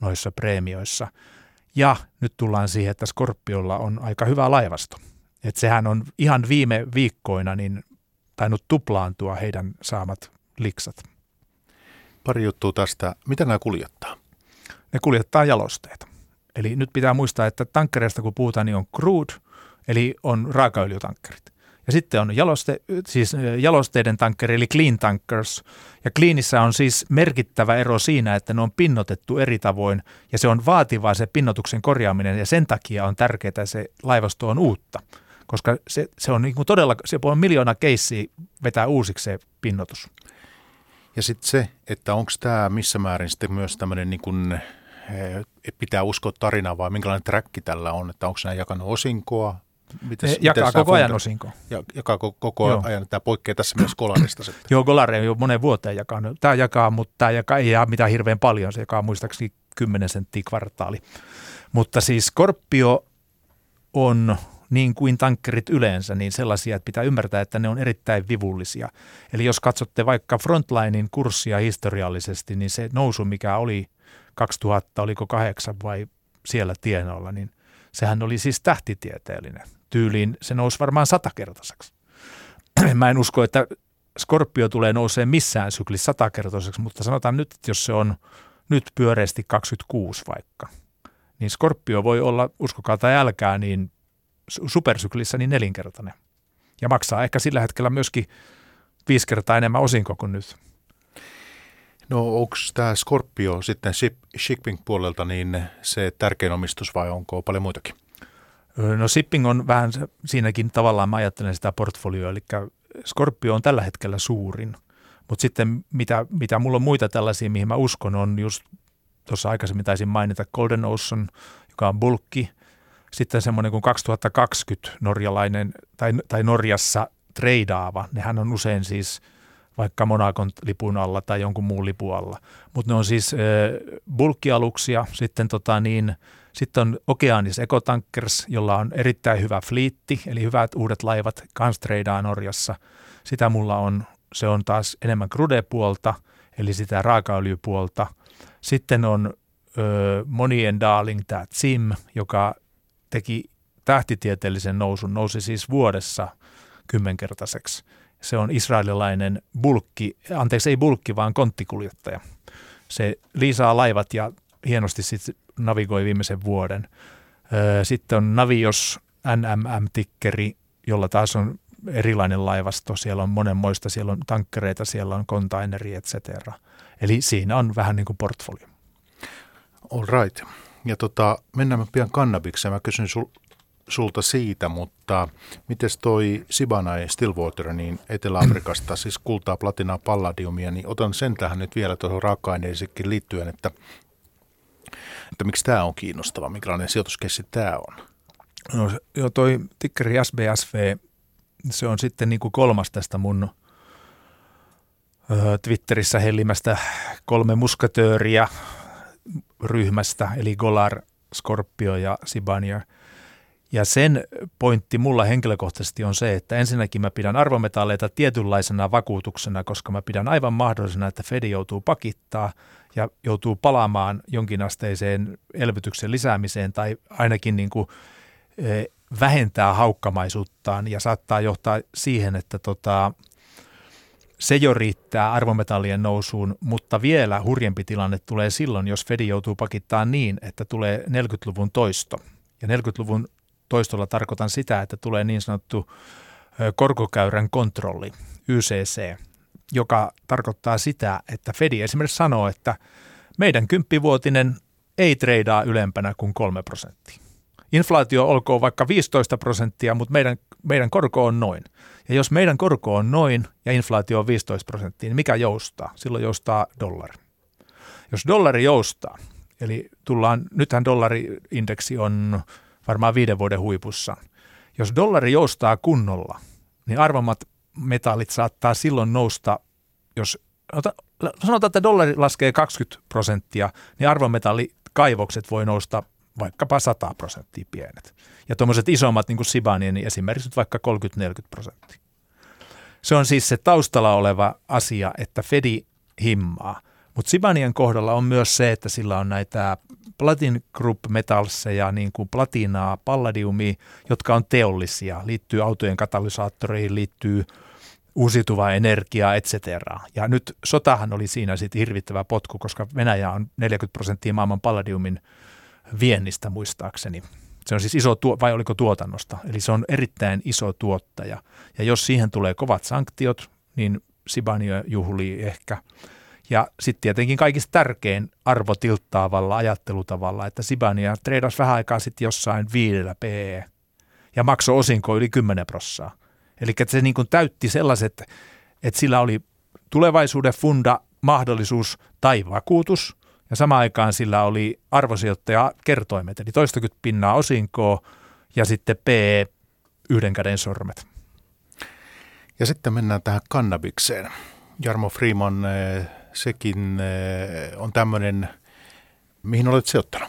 noissa preemioissa. Ja nyt tullaan siihen, että Skorpiolla on aika hyvä laivasto. Että sehän on ihan viime viikkoina niin tainnut tuplaantua heidän saamat liksat. pari juttua tästä. Mitä nämä kuljettaa? Ne kuljettaa jalosteita. Eli nyt pitää muistaa, että tankkereista kun puhutaan, niin on crude, eli on raakaöljytankkerit. Ja sitten on jaloste, siis jalosteiden tankkeri, eli clean tankers. Ja cleanissä on siis merkittävä ero siinä, että ne on pinnotettu eri tavoin, ja se on vaativaa se pinnotuksen korjaaminen, ja sen takia on tärkeää, että se laivasto on uutta. Koska se, se on niin kuin todella, se on miljoona keissiä vetää uusiksi se pinnotus. Ja sitten se, että onko tämä missä määrin sitten myös tämmöinen niin kuin pitää uskoa tarinaa vai minkälainen träkki tällä on, että onko nämä jakanut osinkoa, Mites, jakaa koko ajan osinko. Ja, jakaa koko, koko Joo. ajan. Tämä poikkeaa tässä myös Golarista sitten. Joo, Golari on jo monen vuoteen jakanut. Tämä jakaa, mutta tämä jakaa, ei jää mitään hirveän paljon. Se jakaa muistaakseni 10 senttiä kvartaali. Mutta siis Scorpio on niin kuin tankkerit yleensä, niin sellaisia, että pitää ymmärtää, että ne on erittäin vivullisia. Eli jos katsotte vaikka Frontlinein kurssia historiallisesti, niin se nousu, mikä oli 2000, oliko kahdeksan vai siellä tienoilla, niin sehän oli siis tähtitieteellinen tyyliin se nousi varmaan satakertaiseksi. Mä en usko, että Skorpio tulee nousee missään syklissä satakertaiseksi, mutta sanotaan nyt, että jos se on nyt pyöreästi 26 vaikka, niin Skorpio voi olla, uskokaa tai älkää, niin supersyklissä niin nelinkertainen. Ja maksaa ehkä sillä hetkellä myöskin viisi kertaa enemmän osinko kuin nyt. No onko tämä Scorpio sitten shipping puolelta niin se tärkein omistus vai onko paljon muitakin? No shipping on vähän siinäkin tavallaan, mä ajattelen sitä portfolioa, eli Scorpio on tällä hetkellä suurin. Mutta sitten mitä, mitä mulla on muita tällaisia, mihin mä uskon, on just tuossa aikaisemmin taisin mainita Golden Ocean, joka on bulkki. Sitten semmoinen kuin 2020 norjalainen tai, tai Norjassa treidaava, nehän on usein siis vaikka Monakon lipun alla tai jonkun muun lipun alla. Mutta ne on siis äh, bulkkialuksia, sitten tota niin, sitten on Okeanis Ecotankers, jolla on erittäin hyvä fliitti, eli hyvät uudet laivat, kans Norjassa. Sitä mulla on, se on taas enemmän krude-puolta, eli sitä raakaöljypuolta. Sitten on ö, monien darling tämä Zim, joka teki tähtitieteellisen nousun, nousi siis vuodessa kymmenkertaiseksi. Se on israelilainen bulkki, anteeksi ei bulkki, vaan konttikuljettaja. Se liisaa laivat ja hienosti sitten navigoi viimeisen vuoden. Sitten on Navios NMM-tikkeri, jolla taas on erilainen laivasto. Siellä on monenmoista, siellä on tankkereita, siellä on containeri, etc. Eli siinä on vähän niin kuin portfolio. All right. Ja tota, mennään pian kannabikseen. Mä kysyn sul, sulta siitä, mutta miten toi Sibana ja Stillwater niin Etelä-Afrikasta, siis kultaa, platinaa, palladiumia, niin otan sen tähän nyt vielä tuohon raaka-aineisikin liittyen, että että miksi tämä on kiinnostava, minkälainen sijoituskessi tämä on? No joo, toi tikkeri SBSV, se on sitten niin kuin kolmas tästä mun ö, Twitterissä hellimästä kolme muskatööriä ryhmästä, eli Golar, Scorpio ja Sibania. Ja sen pointti mulla henkilökohtaisesti on se, että ensinnäkin mä pidän arvometalleita tietynlaisena vakuutuksena, koska mä pidän aivan mahdollisena, että Fed joutuu pakittaa ja joutuu palaamaan jonkinasteiseen elvytyksen lisäämiseen tai ainakin niin kuin, e, vähentää haukkamaisuuttaan ja saattaa johtaa siihen, että tota, se jo riittää arvometallien nousuun, mutta vielä hurjempi tilanne tulee silloin, jos Fed joutuu pakittaa niin, että tulee 40-luvun toisto. Ja 40-luvun toistolla tarkoitan sitä, että tulee niin sanottu korkokäyrän kontrolli, YCC, joka tarkoittaa sitä, että Fedi esimerkiksi sanoo, että meidän kymppivuotinen ei treidaa ylempänä kuin 3 prosenttia. Inflaatio olkoon vaikka 15 prosenttia, mutta meidän, meidän korko on noin. Ja jos meidän korko on noin ja inflaatio on 15 prosenttia, niin mikä joustaa? Silloin joustaa dollari. Jos dollari joustaa, eli tullaan, nythän dollariindeksi on varmaan viiden vuoden huipussa. Jos dollari joustaa kunnolla, niin arvomat metallit saattaa silloin nousta, jos sanotaan, että dollari laskee 20 prosenttia, niin arvometallikaivokset voi nousta vaikkapa 100 prosenttia pienet. Ja tuommoiset isommat, niin kuin Sibani, niin esimerkiksi vaikka 30-40 prosenttia. Se on siis se taustalla oleva asia, että Fedi himmaa. Mutta Sibanian kohdalla on myös se, että sillä on näitä Platin Group Metalseja, niin kuin platinaa, palladiumia, jotka on teollisia, liittyy autojen katalysaattoreihin, liittyy uusiutuvaa energiaa, et cetera. Ja nyt sotahan oli siinä sitten hirvittävä potku, koska Venäjä on 40 prosenttia maailman palladiumin viennistä muistaakseni. Se on siis iso, tuo, vai oliko tuotannosta? Eli se on erittäin iso tuottaja. Ja jos siihen tulee kovat sanktiot, niin Sibania juhlii ehkä. Ja sitten tietenkin kaikista tärkein arvo tilttaavalla ajattelutavalla, että Sibania treidasi vähän aikaa sitten jossain viidellä PE ja maksoi osinko yli 10 prossaa. Eli se niin kuin täytti sellaiset, että sillä oli tulevaisuuden funda, mahdollisuus tai vakuutus, ja samaan aikaan sillä oli arvosijoittaja kertoimet, eli toistakymmentä pinnaa osinkoa ja sitten P yhden käden sormet. Ja sitten mennään tähän kannabikseen. Jarmo Freeman, eh, sekin eh, on tämmöinen, mihin olet sijoittanut?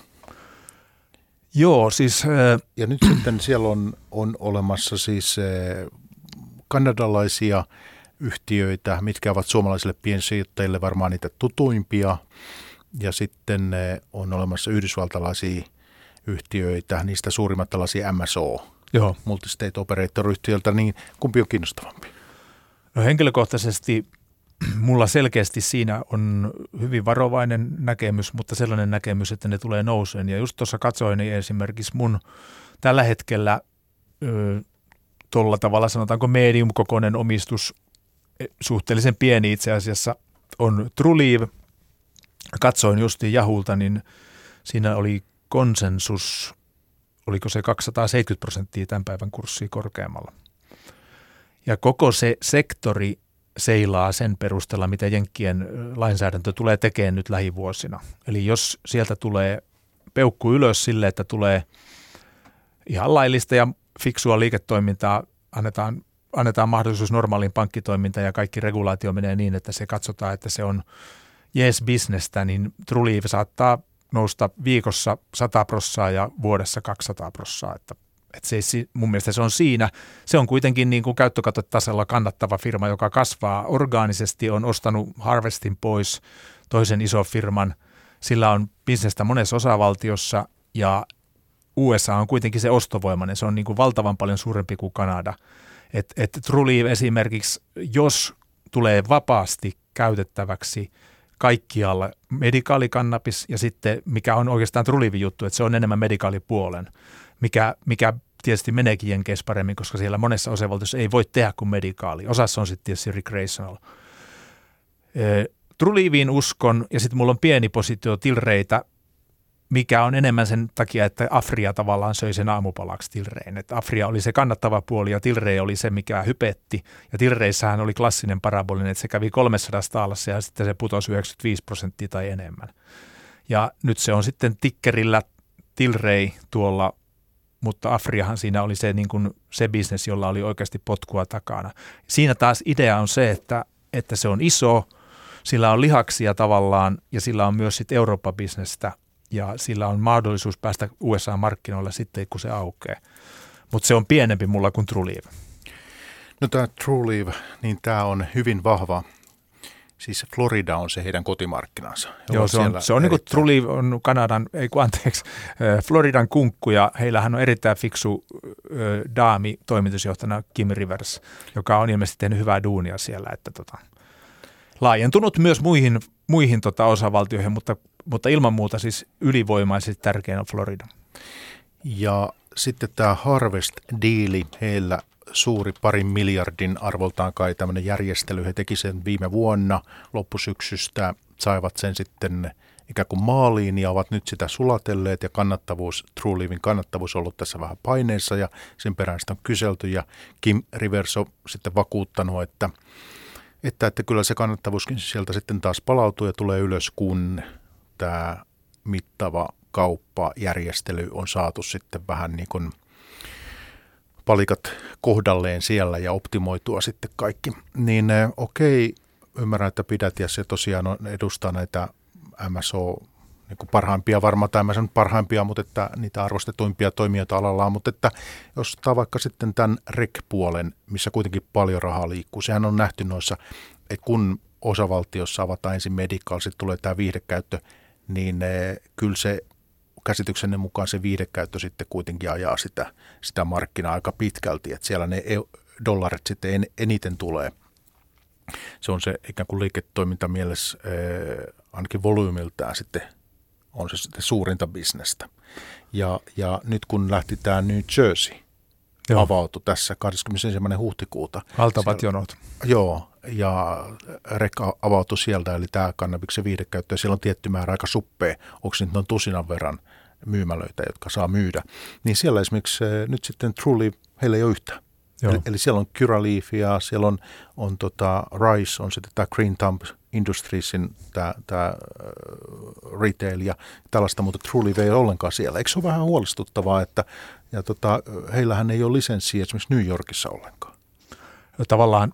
Joo, siis... Eh, ja nyt sitten siellä on, on olemassa siis kanadalaisia yhtiöitä, mitkä ovat suomalaisille piensijoittajille varmaan niitä tutuimpia. Ja sitten on olemassa yhdysvaltalaisia yhtiöitä, niistä suurimmat tällaisia MSO, Joo. Multistate Operator-yhtiöltä, niin kumpi on kiinnostavampi? No henkilökohtaisesti mulla selkeästi siinä on hyvin varovainen näkemys, mutta sellainen näkemys, että ne tulee nouseen. Ja just tuossa katsoin niin esimerkiksi mun tällä hetkellä tuolla tavalla sanotaanko medium-kokoinen omistus, e, suhteellisen pieni itse asiassa, on Trulieve. Katsoin justiin Jahulta, niin siinä oli konsensus, oliko se 270 prosenttia tämän päivän kurssia korkeammalla. Ja koko se sektori seilaa sen perusteella, mitä Jenkkien lainsäädäntö tulee tekemään nyt lähivuosina. Eli jos sieltä tulee peukku ylös sille, että tulee ihan laillista ja fiksua liiketoimintaa, annetaan, annetaan mahdollisuus normaaliin pankkitoimintaan ja kaikki regulaatio menee niin, että se katsotaan, että se on yes bisnestä, niin Trulieve saattaa nousta viikossa 100 prossaa ja vuodessa 200 prossaa, että että se, mun mielestä se on siinä. Se on kuitenkin niin kuin käyttökatotasolla kannattava firma, joka kasvaa orgaanisesti, on ostanut Harvestin pois toisen ison firman. Sillä on bisnestä monessa osavaltiossa ja USA on kuitenkin se ostovoimainen. Se on niin kuin valtavan paljon suurempi kuin Kanada. Et, et Trulieve esimerkiksi, jos tulee vapaasti käytettäväksi kaikkialla medikaalikannabis ja sitten mikä on oikeastaan Trulievin juttu, että se on enemmän medikaalipuolen, mikä, mikä tietysti meneekin Jenkeissä paremmin, koska siellä monessa osavaltiossa ei voi tehdä kuin medikaali. Osassa on sitten tietysti recreational. Truliiviin uskon, ja sitten mulla on pieni positio tilreitä, mikä on enemmän sen takia, että Afria tavallaan söi sen aamupalaksi Tilrein. Että Afria oli se kannattava puoli ja Tilrei oli se, mikä hypetti. Ja Tilreissähän oli klassinen parabolinen, että se kävi 300 taalassa ja sitten se putosi 95 prosenttia tai enemmän. Ja nyt se on sitten tikkerillä Tilrei tuolla mutta Afriahan siinä oli se, niin kuin se bisnes, jolla oli oikeasti potkua takana. Siinä taas idea on se, että, että se on iso, sillä on lihaksia tavallaan ja sillä on myös sitten Eurooppa-bisnestä ja sillä on mahdollisuus päästä USA-markkinoille sitten, kun se aukeaa. Mutta se on pienempi mulla kuin TrueLeave. No tämä TrueLeave, niin tämä on hyvin vahva Siis Florida on se heidän kotimarkkinansa. Joo, se on, se on niin kuin Trulli on Kanadan, ei kun anteeksi, Floridan kunkku ja heillähän on erittäin fiksu daami toimitusjohtajana Kim Rivers, joka on ilmeisesti tehnyt hyvää duunia siellä, että tota, laajentunut myös muihin, muihin tota osavaltioihin, mutta, mutta ilman muuta siis ylivoimaisesti tärkein on Florida. Ja sitten tämä Harvest-diili heillä suuri parin miljardin arvoltaan kai tämmöinen järjestely. He teki sen viime vuonna loppusyksystä, saivat sen sitten ikään kuin maaliin ja ovat nyt sitä sulatelleet ja kannattavuus, True Living kannattavuus on ollut tässä vähän paineessa ja sen perään sitä on kyselty ja Kim Rivers on sitten vakuuttanut, että, että, että kyllä se kannattavuuskin sieltä sitten taas palautuu ja tulee ylös, kun tämä mittava kauppajärjestely on saatu sitten vähän niin kuin – palikat kohdalleen siellä ja optimoitua sitten kaikki. Niin eh, okei, ymmärrän, että pidät ja se tosiaan on, edustaa näitä MSO niin kuin parhaimpia varmaan, tai mä sanon parhaimpia, mutta että niitä arvostetuimpia toimijoita alallaan, mutta että jos ottaa vaikka sitten tämän REC-puolen, missä kuitenkin paljon rahaa liikkuu, sehän on nähty noissa, että kun osavaltiossa avataan ensin medical, sitten tulee tämä viihdekäyttö, niin eh, kyllä se käsityksenne mukaan se viidekäyttö sitten kuitenkin ajaa sitä, sitä markkinaa aika pitkälti, että siellä ne dollarit sitten en, eniten tulee. se on se ikään kuin liiketoimintamielessä eh, ainakin volyymiltään sitten on se sitten suurinta bisnestä. Ja, ja nyt kun lähti tämä New Jersey, Joo. avautui tässä 21. huhtikuuta. Valtavat jonot. Joo, ja rekka avautui sieltä, eli tämä kannabiksen viihdekäyttö, siellä on tietty määrä aika suppea, onko nyt noin tusinan verran myymälöitä, jotka saa myydä. Niin siellä esimerkiksi eh, nyt sitten Truly, heillä ei ole yhtään. Eli, eli siellä on Curaleafia, siellä on, on tota Rice, on sitten tämä Green Thumb Industriesin tämä, tämä retail ja tällaista, mutta Truly ei ole ollenkaan siellä. Eikö se ole vähän huolestuttavaa, että ja tota, heillähän ei ole lisenssiä esimerkiksi New Yorkissa ollenkaan? No, tavallaan,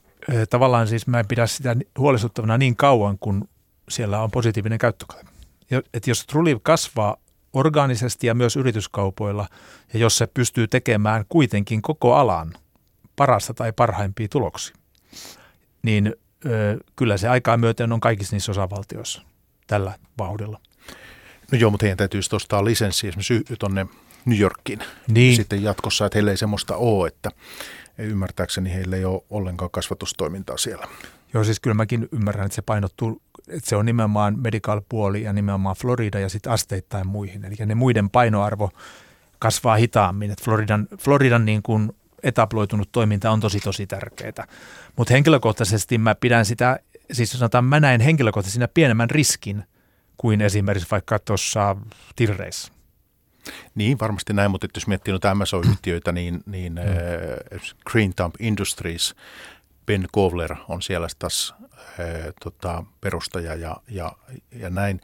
tavallaan siis mä en pidä sitä huolestuttavana niin kauan, kun siellä on positiivinen käyttökate. Että jos Truly kasvaa orgaanisesti ja myös yrityskaupoilla, ja jos se pystyy tekemään kuitenkin koko alan parasta tai parhaimpia tuloksia, niin ö, kyllä se aikaa myöten on kaikissa niissä osavaltioissa tällä vauhdilla. No joo, mutta heidän täytyy ostaa lisenssi esimerkiksi tuonne New Yorkiin niin. sitten jatkossa, että heillä ei semmoista ole, että ymmärtääkseni heillä ei ole ollenkaan kasvatustoimintaa siellä. Joo, siis kyllä mäkin ymmärrän, että se painottuu, että se on nimenomaan medical-puoli ja nimenomaan Florida ja sitten asteittain muihin. Eli ne muiden painoarvo kasvaa hitaammin. Että Floridan, Floridan niin kuin etabloitunut toiminta on tosi tosi tärkeää. Mutta henkilökohtaisesti mä pidän sitä, siis sanotaan mä näen henkilökohtaisesti siinä pienemmän riskin kuin esimerkiksi vaikka tuossa Tirreissä. Niin, varmasti näin, mutta jos miettii noita Amazon-yhtiöitä, niin, niin mm. äh, Green Thumb Industries, Ben Kovler on siellä taas äh, tota, perustaja ja, ja, ja näin.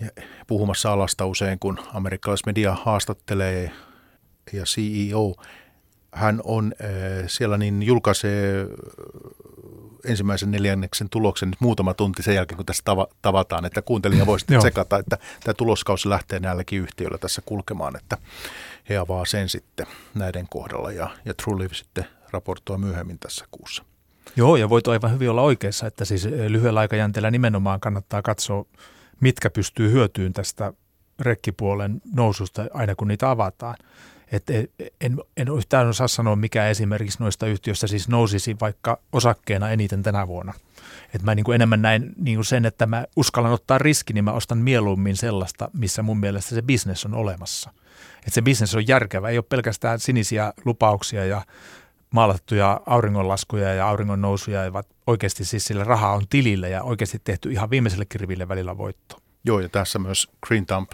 Ja puhumassa alasta usein, kun amerikkalaismedia haastattelee ja CEO, hän on äh, siellä, niin julkaisee ensimmäisen neljänneksen tuloksen nyt muutama tunti sen jälkeen, kun tässä tava, tavataan, että kuuntelija voi sitten tsekata, että tämä tuloskausi lähtee näilläkin yhtiöillä tässä kulkemaan, että he avaa sen sitten näiden kohdalla ja, ja TrueLive sitten raportoi myöhemmin tässä kuussa. Joo, ja voit aivan hyvin olla oikeassa, että siis lyhyellä aikajänteellä nimenomaan kannattaa katsoa, mitkä pystyy hyötyyn tästä rekkipuolen noususta aina kun niitä avataan. Et en, en yhtään osaa sanoa, mikä esimerkiksi noista yhtiöistä siis nousisi vaikka osakkeena eniten tänä vuonna. Et mä niin enemmän näin niin sen, että mä uskallan ottaa riski, niin mä ostan mieluummin sellaista, missä mun mielestä se bisnes on olemassa. Että se bisnes on järkevä, ei ole pelkästään sinisiä lupauksia ja maalattuja auringonlaskuja ja auringon nousuja, vaan oikeasti siis sillä rahaa on tilillä ja oikeasti tehty ihan viimeiselle kirville välillä voitto. Joo, ja tässä myös Green Thumb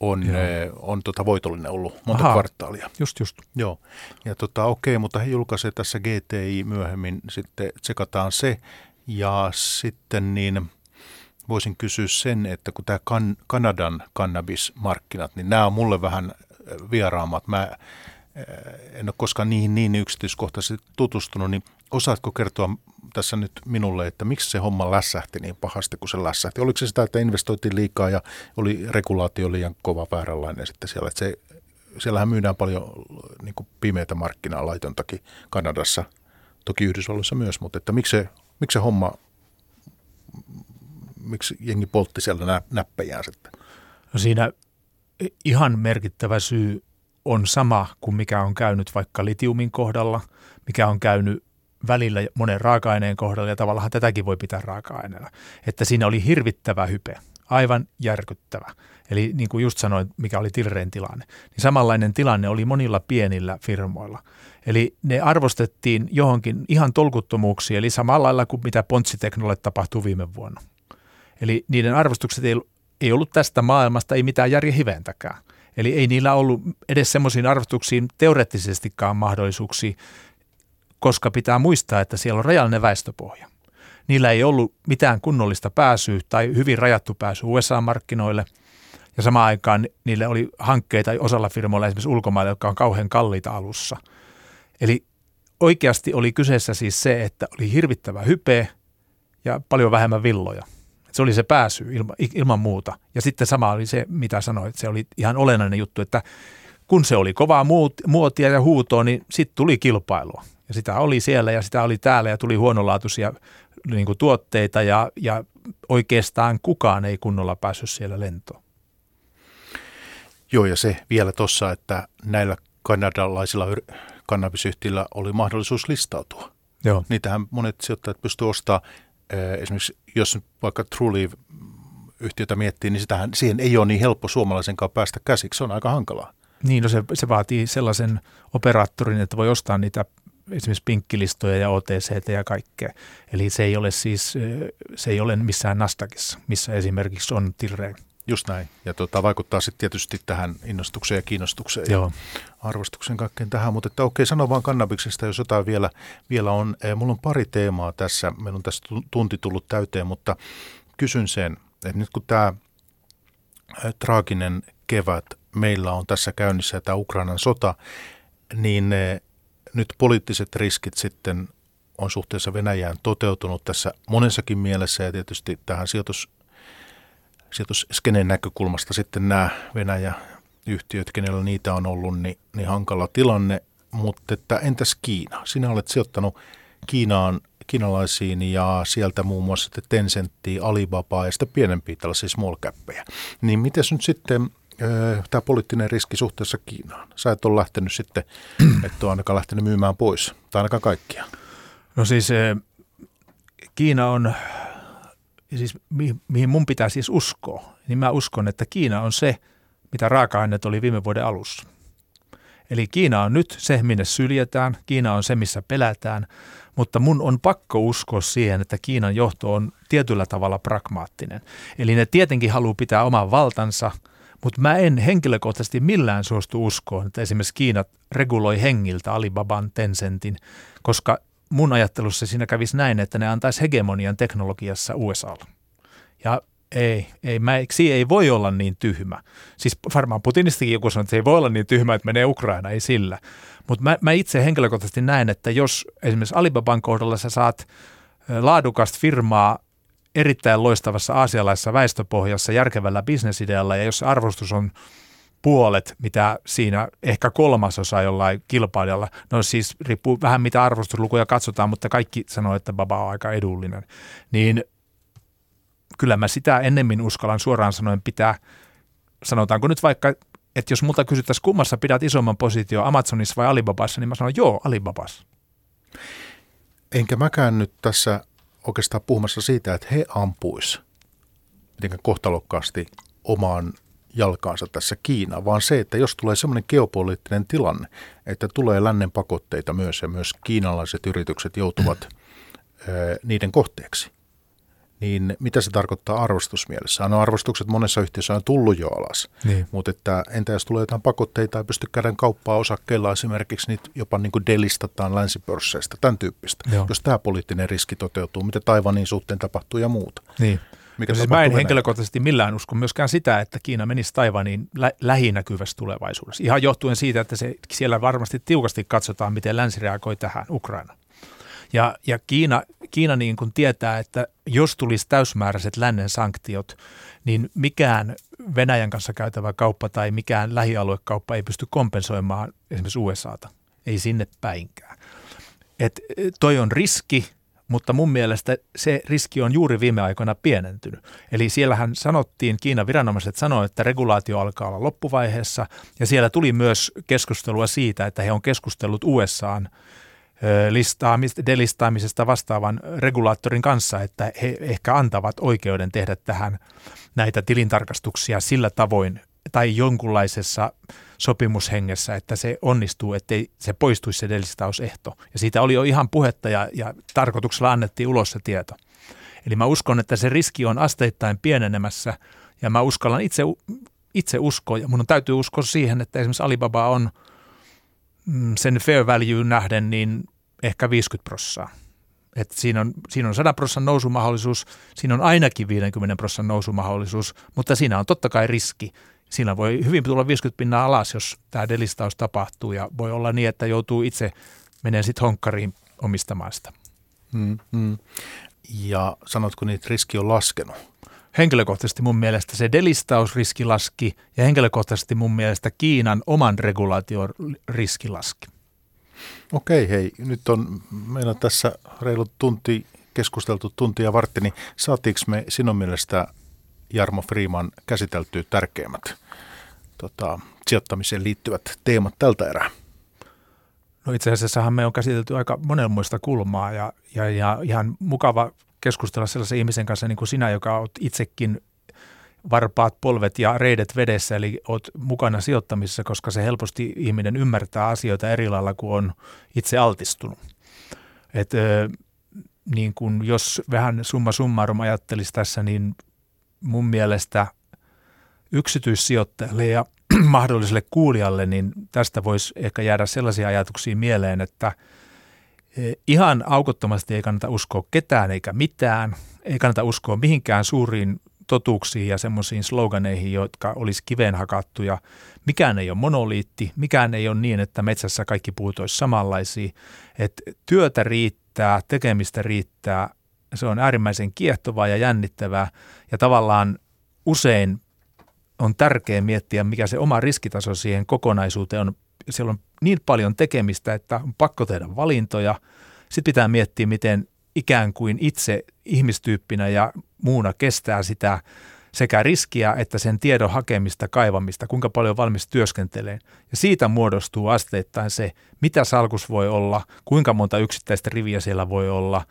on, eh, on tota voitollinen ollut monta Aha, kvartaalia. Just, just. Joo, ja tota, okei, mutta he julkaisee tässä GTI myöhemmin, sitten tsekataan se, ja sitten niin voisin kysyä sen, että kun tämä kan, Kanadan kannabismarkkinat, niin nämä on mulle vähän vieraamat. Mä eh, en ole koskaan niihin niin yksityiskohtaisesti tutustunut, niin osaatko kertoa tässä nyt minulle, että miksi se homma lässähti niin pahasti kuin se lässähti? Oliko se sitä, että investoitiin liikaa ja oli regulaatio liian kova vääränlainen sitten siellä, että se, siellähän myydään paljon niin kuin markkinaa laitontakin Kanadassa, toki Yhdysvalloissa myös, mutta että miksi se, miksi se homma, miksi jengi poltti siellä nä, näppejään sitten? No siinä ihan merkittävä syy on sama kuin mikä on käynyt vaikka litiumin kohdalla, mikä on käynyt välillä monen raaka-aineen kohdalla ja tavallaan tätäkin voi pitää raaka-aineena. Että siinä oli hirvittävä hype, aivan järkyttävä. Eli niin kuin just sanoin, mikä oli Tilreen tilanne, niin samanlainen tilanne oli monilla pienillä firmoilla. Eli ne arvostettiin johonkin ihan tolkuttomuuksiin, eli samalla lailla kuin mitä Pontsiteknolle tapahtui viime vuonna. Eli niiden arvostukset ei, ei ollut tästä maailmasta, ei mitään järjen hiventäkään. Eli ei niillä ollut edes semmoisiin arvostuksiin teoreettisestikaan mahdollisuuksia koska pitää muistaa, että siellä on rajallinen väestöpohja. Niillä ei ollut mitään kunnollista pääsyä tai hyvin rajattu pääsy USA-markkinoille. Ja samaan aikaan niille oli hankkeita osalla firmoilla esimerkiksi ulkomailla, jotka on kauhean kalliita alussa. Eli oikeasti oli kyseessä siis se, että oli hirvittävä hype ja paljon vähemmän villoja. Se oli se pääsy ilma, ilman muuta. Ja sitten sama oli se, mitä sanoit, se oli ihan olennainen juttu, että kun se oli kovaa muotia ja huutoa, niin sitten tuli kilpailua. Ja sitä oli siellä ja sitä oli täällä ja tuli huonolaatuisia niin kuin tuotteita ja, ja oikeastaan kukaan ei kunnolla päässyt siellä lentoon. Joo ja se vielä tuossa, että näillä kanadalaisilla kannabisyhtiöillä oli mahdollisuus listautua. Joo. Niitähän monet sijoittajat pystyvät ostamaan, esimerkiksi jos vaikka Trulieve yhtiötä miettii, niin sitähän, siihen ei ole niin helppo suomalaisenkaan päästä käsiksi. Se on aika hankalaa. Niin, no se, se vaatii sellaisen operaattorin, että voi ostaa niitä esimerkiksi pinkkilistoja ja OTC ja kaikkea. Eli se ei ole siis, se ei ole missään Nasdaqissa, missä esimerkiksi on Tilray. Just näin. Ja tota, vaikuttaa sitten tietysti tähän innostukseen ja kiinnostukseen Joo. ja arvostukseen kaikkeen tähän. Mutta että okei, sano vaan kannabiksesta, jos jotain vielä, vielä on. Mulla on pari teemaa tässä. Meillä on tässä tunti tullut täyteen, mutta kysyn sen, että nyt kun tämä traaginen kevät meillä on tässä käynnissä tämä Ukrainan sota, niin nyt poliittiset riskit sitten on suhteessa Venäjään toteutunut tässä monessakin mielessä ja tietysti tähän sijoitus, sijoitusskeneen näkökulmasta sitten nämä Venäjä-yhtiöt, kenellä niitä on ollut, niin, niin hankala tilanne. Mutta että entäs Kiina? Sinä olet sijoittanut Kiinaan kiinalaisiin ja sieltä muun muassa sitten Tencenttiä, Alibabaa ja sitten pienempiä tällaisia small cappeja. Niin miten nyt sitten tämä poliittinen riski suhteessa Kiinaan? Sä et ole lähtenyt sitten, et ole ainakaan lähtenyt myymään pois, tai ainakaan kaikkia. No siis Kiina on, siis mi, mihin mun pitää siis uskoa, niin mä uskon, että Kiina on se, mitä raaka-aineet oli viime vuoden alussa. Eli Kiina on nyt se, minne syljetään, Kiina on se, missä pelätään, mutta mun on pakko uskoa siihen, että Kiinan johto on tietyllä tavalla pragmaattinen. Eli ne tietenkin haluaa pitää oman valtansa, mutta mä en henkilökohtaisesti millään suostu uskoon, että esimerkiksi Kiina reguloi hengiltä Alibaban, Tencentin, koska mun ajattelussa siinä kävisi näin, että ne antaisi hegemonian teknologiassa USAlla. Ja ei, ei, mä, ei voi olla niin tyhmä. Siis varmaan Putinistakin joku sanoo, että se ei voi olla niin tyhmä, että menee Ukraina, ei sillä. Mutta mä, mä itse henkilökohtaisesti näen, että jos esimerkiksi Alibaban kohdalla sä saat laadukasta firmaa erittäin loistavassa aasialaisessa väestöpohjassa järkevällä bisnesidealla ja jos arvostus on puolet, mitä siinä ehkä kolmasosa jollain kilpailijalla, no siis riippuu vähän mitä arvostuslukuja katsotaan, mutta kaikki sanoo, että Baba on aika edullinen, niin kyllä mä sitä ennemmin uskallan suoraan sanoen pitää, sanotaanko nyt vaikka, että jos multa kysyttäisiin kummassa pidät isomman positio Amazonissa vai Alibabassa, niin mä sanon joo, Alibabassa. Enkä mäkään nyt tässä oikeastaan puhumassa siitä, että he ampuis mitenkään kohtalokkaasti omaan jalkaansa tässä Kiina, vaan se, että jos tulee semmoinen geopoliittinen tilanne, että tulee lännen pakotteita myös ja myös kiinalaiset yritykset joutuvat niiden kohteeksi, niin mitä se tarkoittaa arvostusmielessä? No arvostukset monessa yhtiössä on tullut jo alas, niin. mutta että entä jos tulee jotain pakotteita ja pysty käydä kauppaa osakkeilla esimerkiksi, niin jopa niin kuin delistataan länsipörsseistä, tämän tyyppistä. Joo. Jos tämä poliittinen riski toteutuu, mitä Taivanin suhteen tapahtuu ja muuta. Niin. Mikä no siis mä en henkilökohtaisesti millään usko myöskään sitä, että Kiina menisi Taivaniin lä- lähinäkyvässä tulevaisuudessa. Ihan johtuen siitä, että se, siellä varmasti tiukasti katsotaan, miten länsi reagoi tähän Ukrainaan. Ja, ja Kiina, Kiina niin kuin tietää, että jos tulisi täysmääräiset lännen sanktiot, niin mikään Venäjän kanssa käytävä kauppa tai mikään lähialuekauppa ei pysty kompensoimaan esimerkiksi USAta. Ei sinne päinkään. Et toi on riski, mutta mun mielestä se riski on juuri viime aikoina pienentynyt. Eli siellähän sanottiin, Kiinan viranomaiset sanoivat, että regulaatio alkaa olla loppuvaiheessa, ja siellä tuli myös keskustelua siitä, että he on keskustellut USAan delistaamisesta vastaavan regulaattorin kanssa, että he ehkä antavat oikeuden tehdä tähän näitä tilintarkastuksia sillä tavoin tai jonkunlaisessa sopimushengessä, että se onnistuu, ettei se poistuisi se. Ja siitä oli jo ihan puhetta ja, ja tarkoituksella annettiin ulos se tieto. Eli mä uskon, että se riski on asteittain pienenemässä ja mä uskallan itse, itse uskoa ja mun täytyy uskoa siihen, että esimerkiksi Alibaba on mm, sen fair value nähden niin ehkä 50 prossaa. Et siinä, on, siinä on 100 prosentin nousumahdollisuus, siinä on ainakin 50 prosentin nousumahdollisuus, mutta siinä on totta kai riski. Siinä voi hyvin tulla 50 pinnaa alas, jos tämä delistaus tapahtuu ja voi olla niin, että joutuu itse menemään sitten honkkariin omistamaan sitä. Mm, mm. Ja sanotko niin, että riski on laskenut? Henkilökohtaisesti mun mielestä se delistausriski laski ja henkilökohtaisesti mun mielestä Kiinan oman regulaation riski laski. Okei, hei. Nyt on meillä tässä reilu tunti keskusteltu tuntia vartti, niin saatiinko me sinun mielestä Jarmo Freeman käsiteltyä tärkeimmät tota, sijoittamiseen liittyvät teemat tältä erää? No itse asiassahan me on käsitelty aika monenmoista kulmaa ja, ja, ja ihan mukava keskustella sellaisen ihmisen kanssa niin kuin sinä, joka olet itsekin varpaat, polvet ja reidet vedessä, eli olet mukana sijoittamisessa, koska se helposti ihminen ymmärtää asioita eri lailla kuin on itse altistunut. Et, niin kun jos vähän summa summarum ajattelisi tässä, niin mun mielestä yksityissijoittajalle ja mahdolliselle kuulijalle, niin tästä voisi ehkä jäädä sellaisia ajatuksia mieleen, että e, ihan aukottomasti ei kannata uskoa ketään eikä mitään, ei kannata uskoa mihinkään suuriin totuuksiin ja semmoisiin sloganeihin, jotka olisi kiveen hakattuja. Mikään ei ole monoliitti, mikään ei ole niin, että metsässä kaikki puut olisi samanlaisia. Et työtä riittää, tekemistä riittää, se on äärimmäisen kiehtovaa ja jännittävää ja tavallaan usein on tärkeää miettiä, mikä se oma riskitaso siihen kokonaisuuteen on. Siellä on niin paljon tekemistä, että on pakko tehdä valintoja. Sitten pitää miettiä, miten ikään kuin itse ihmistyyppinä ja muuna kestää sitä sekä riskiä että sen tiedon hakemista, kaivamista, kuinka paljon valmis työskentelee. Ja siitä muodostuu asteittain se, mitä salkus voi olla, kuinka monta yksittäistä riviä siellä voi olla,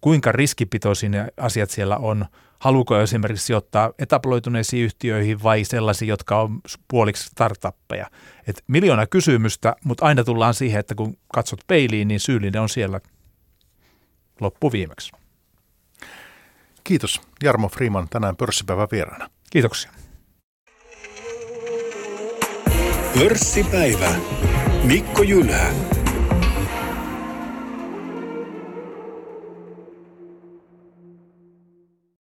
kuinka riskipitoisia ne asiat siellä on, haluuko esimerkiksi sijoittaa etaploituneisiin yhtiöihin vai sellaisiin, jotka on puoliksi startuppeja. Et miljoona kysymystä, mutta aina tullaan siihen, että kun katsot peiliin, niin syyllinen on siellä loppuviimeksi. Kiitos Jarmo Freeman tänään pörssipäivän vieraana. Kiitoksia. Pörssipäivä. Mikko Jylhä.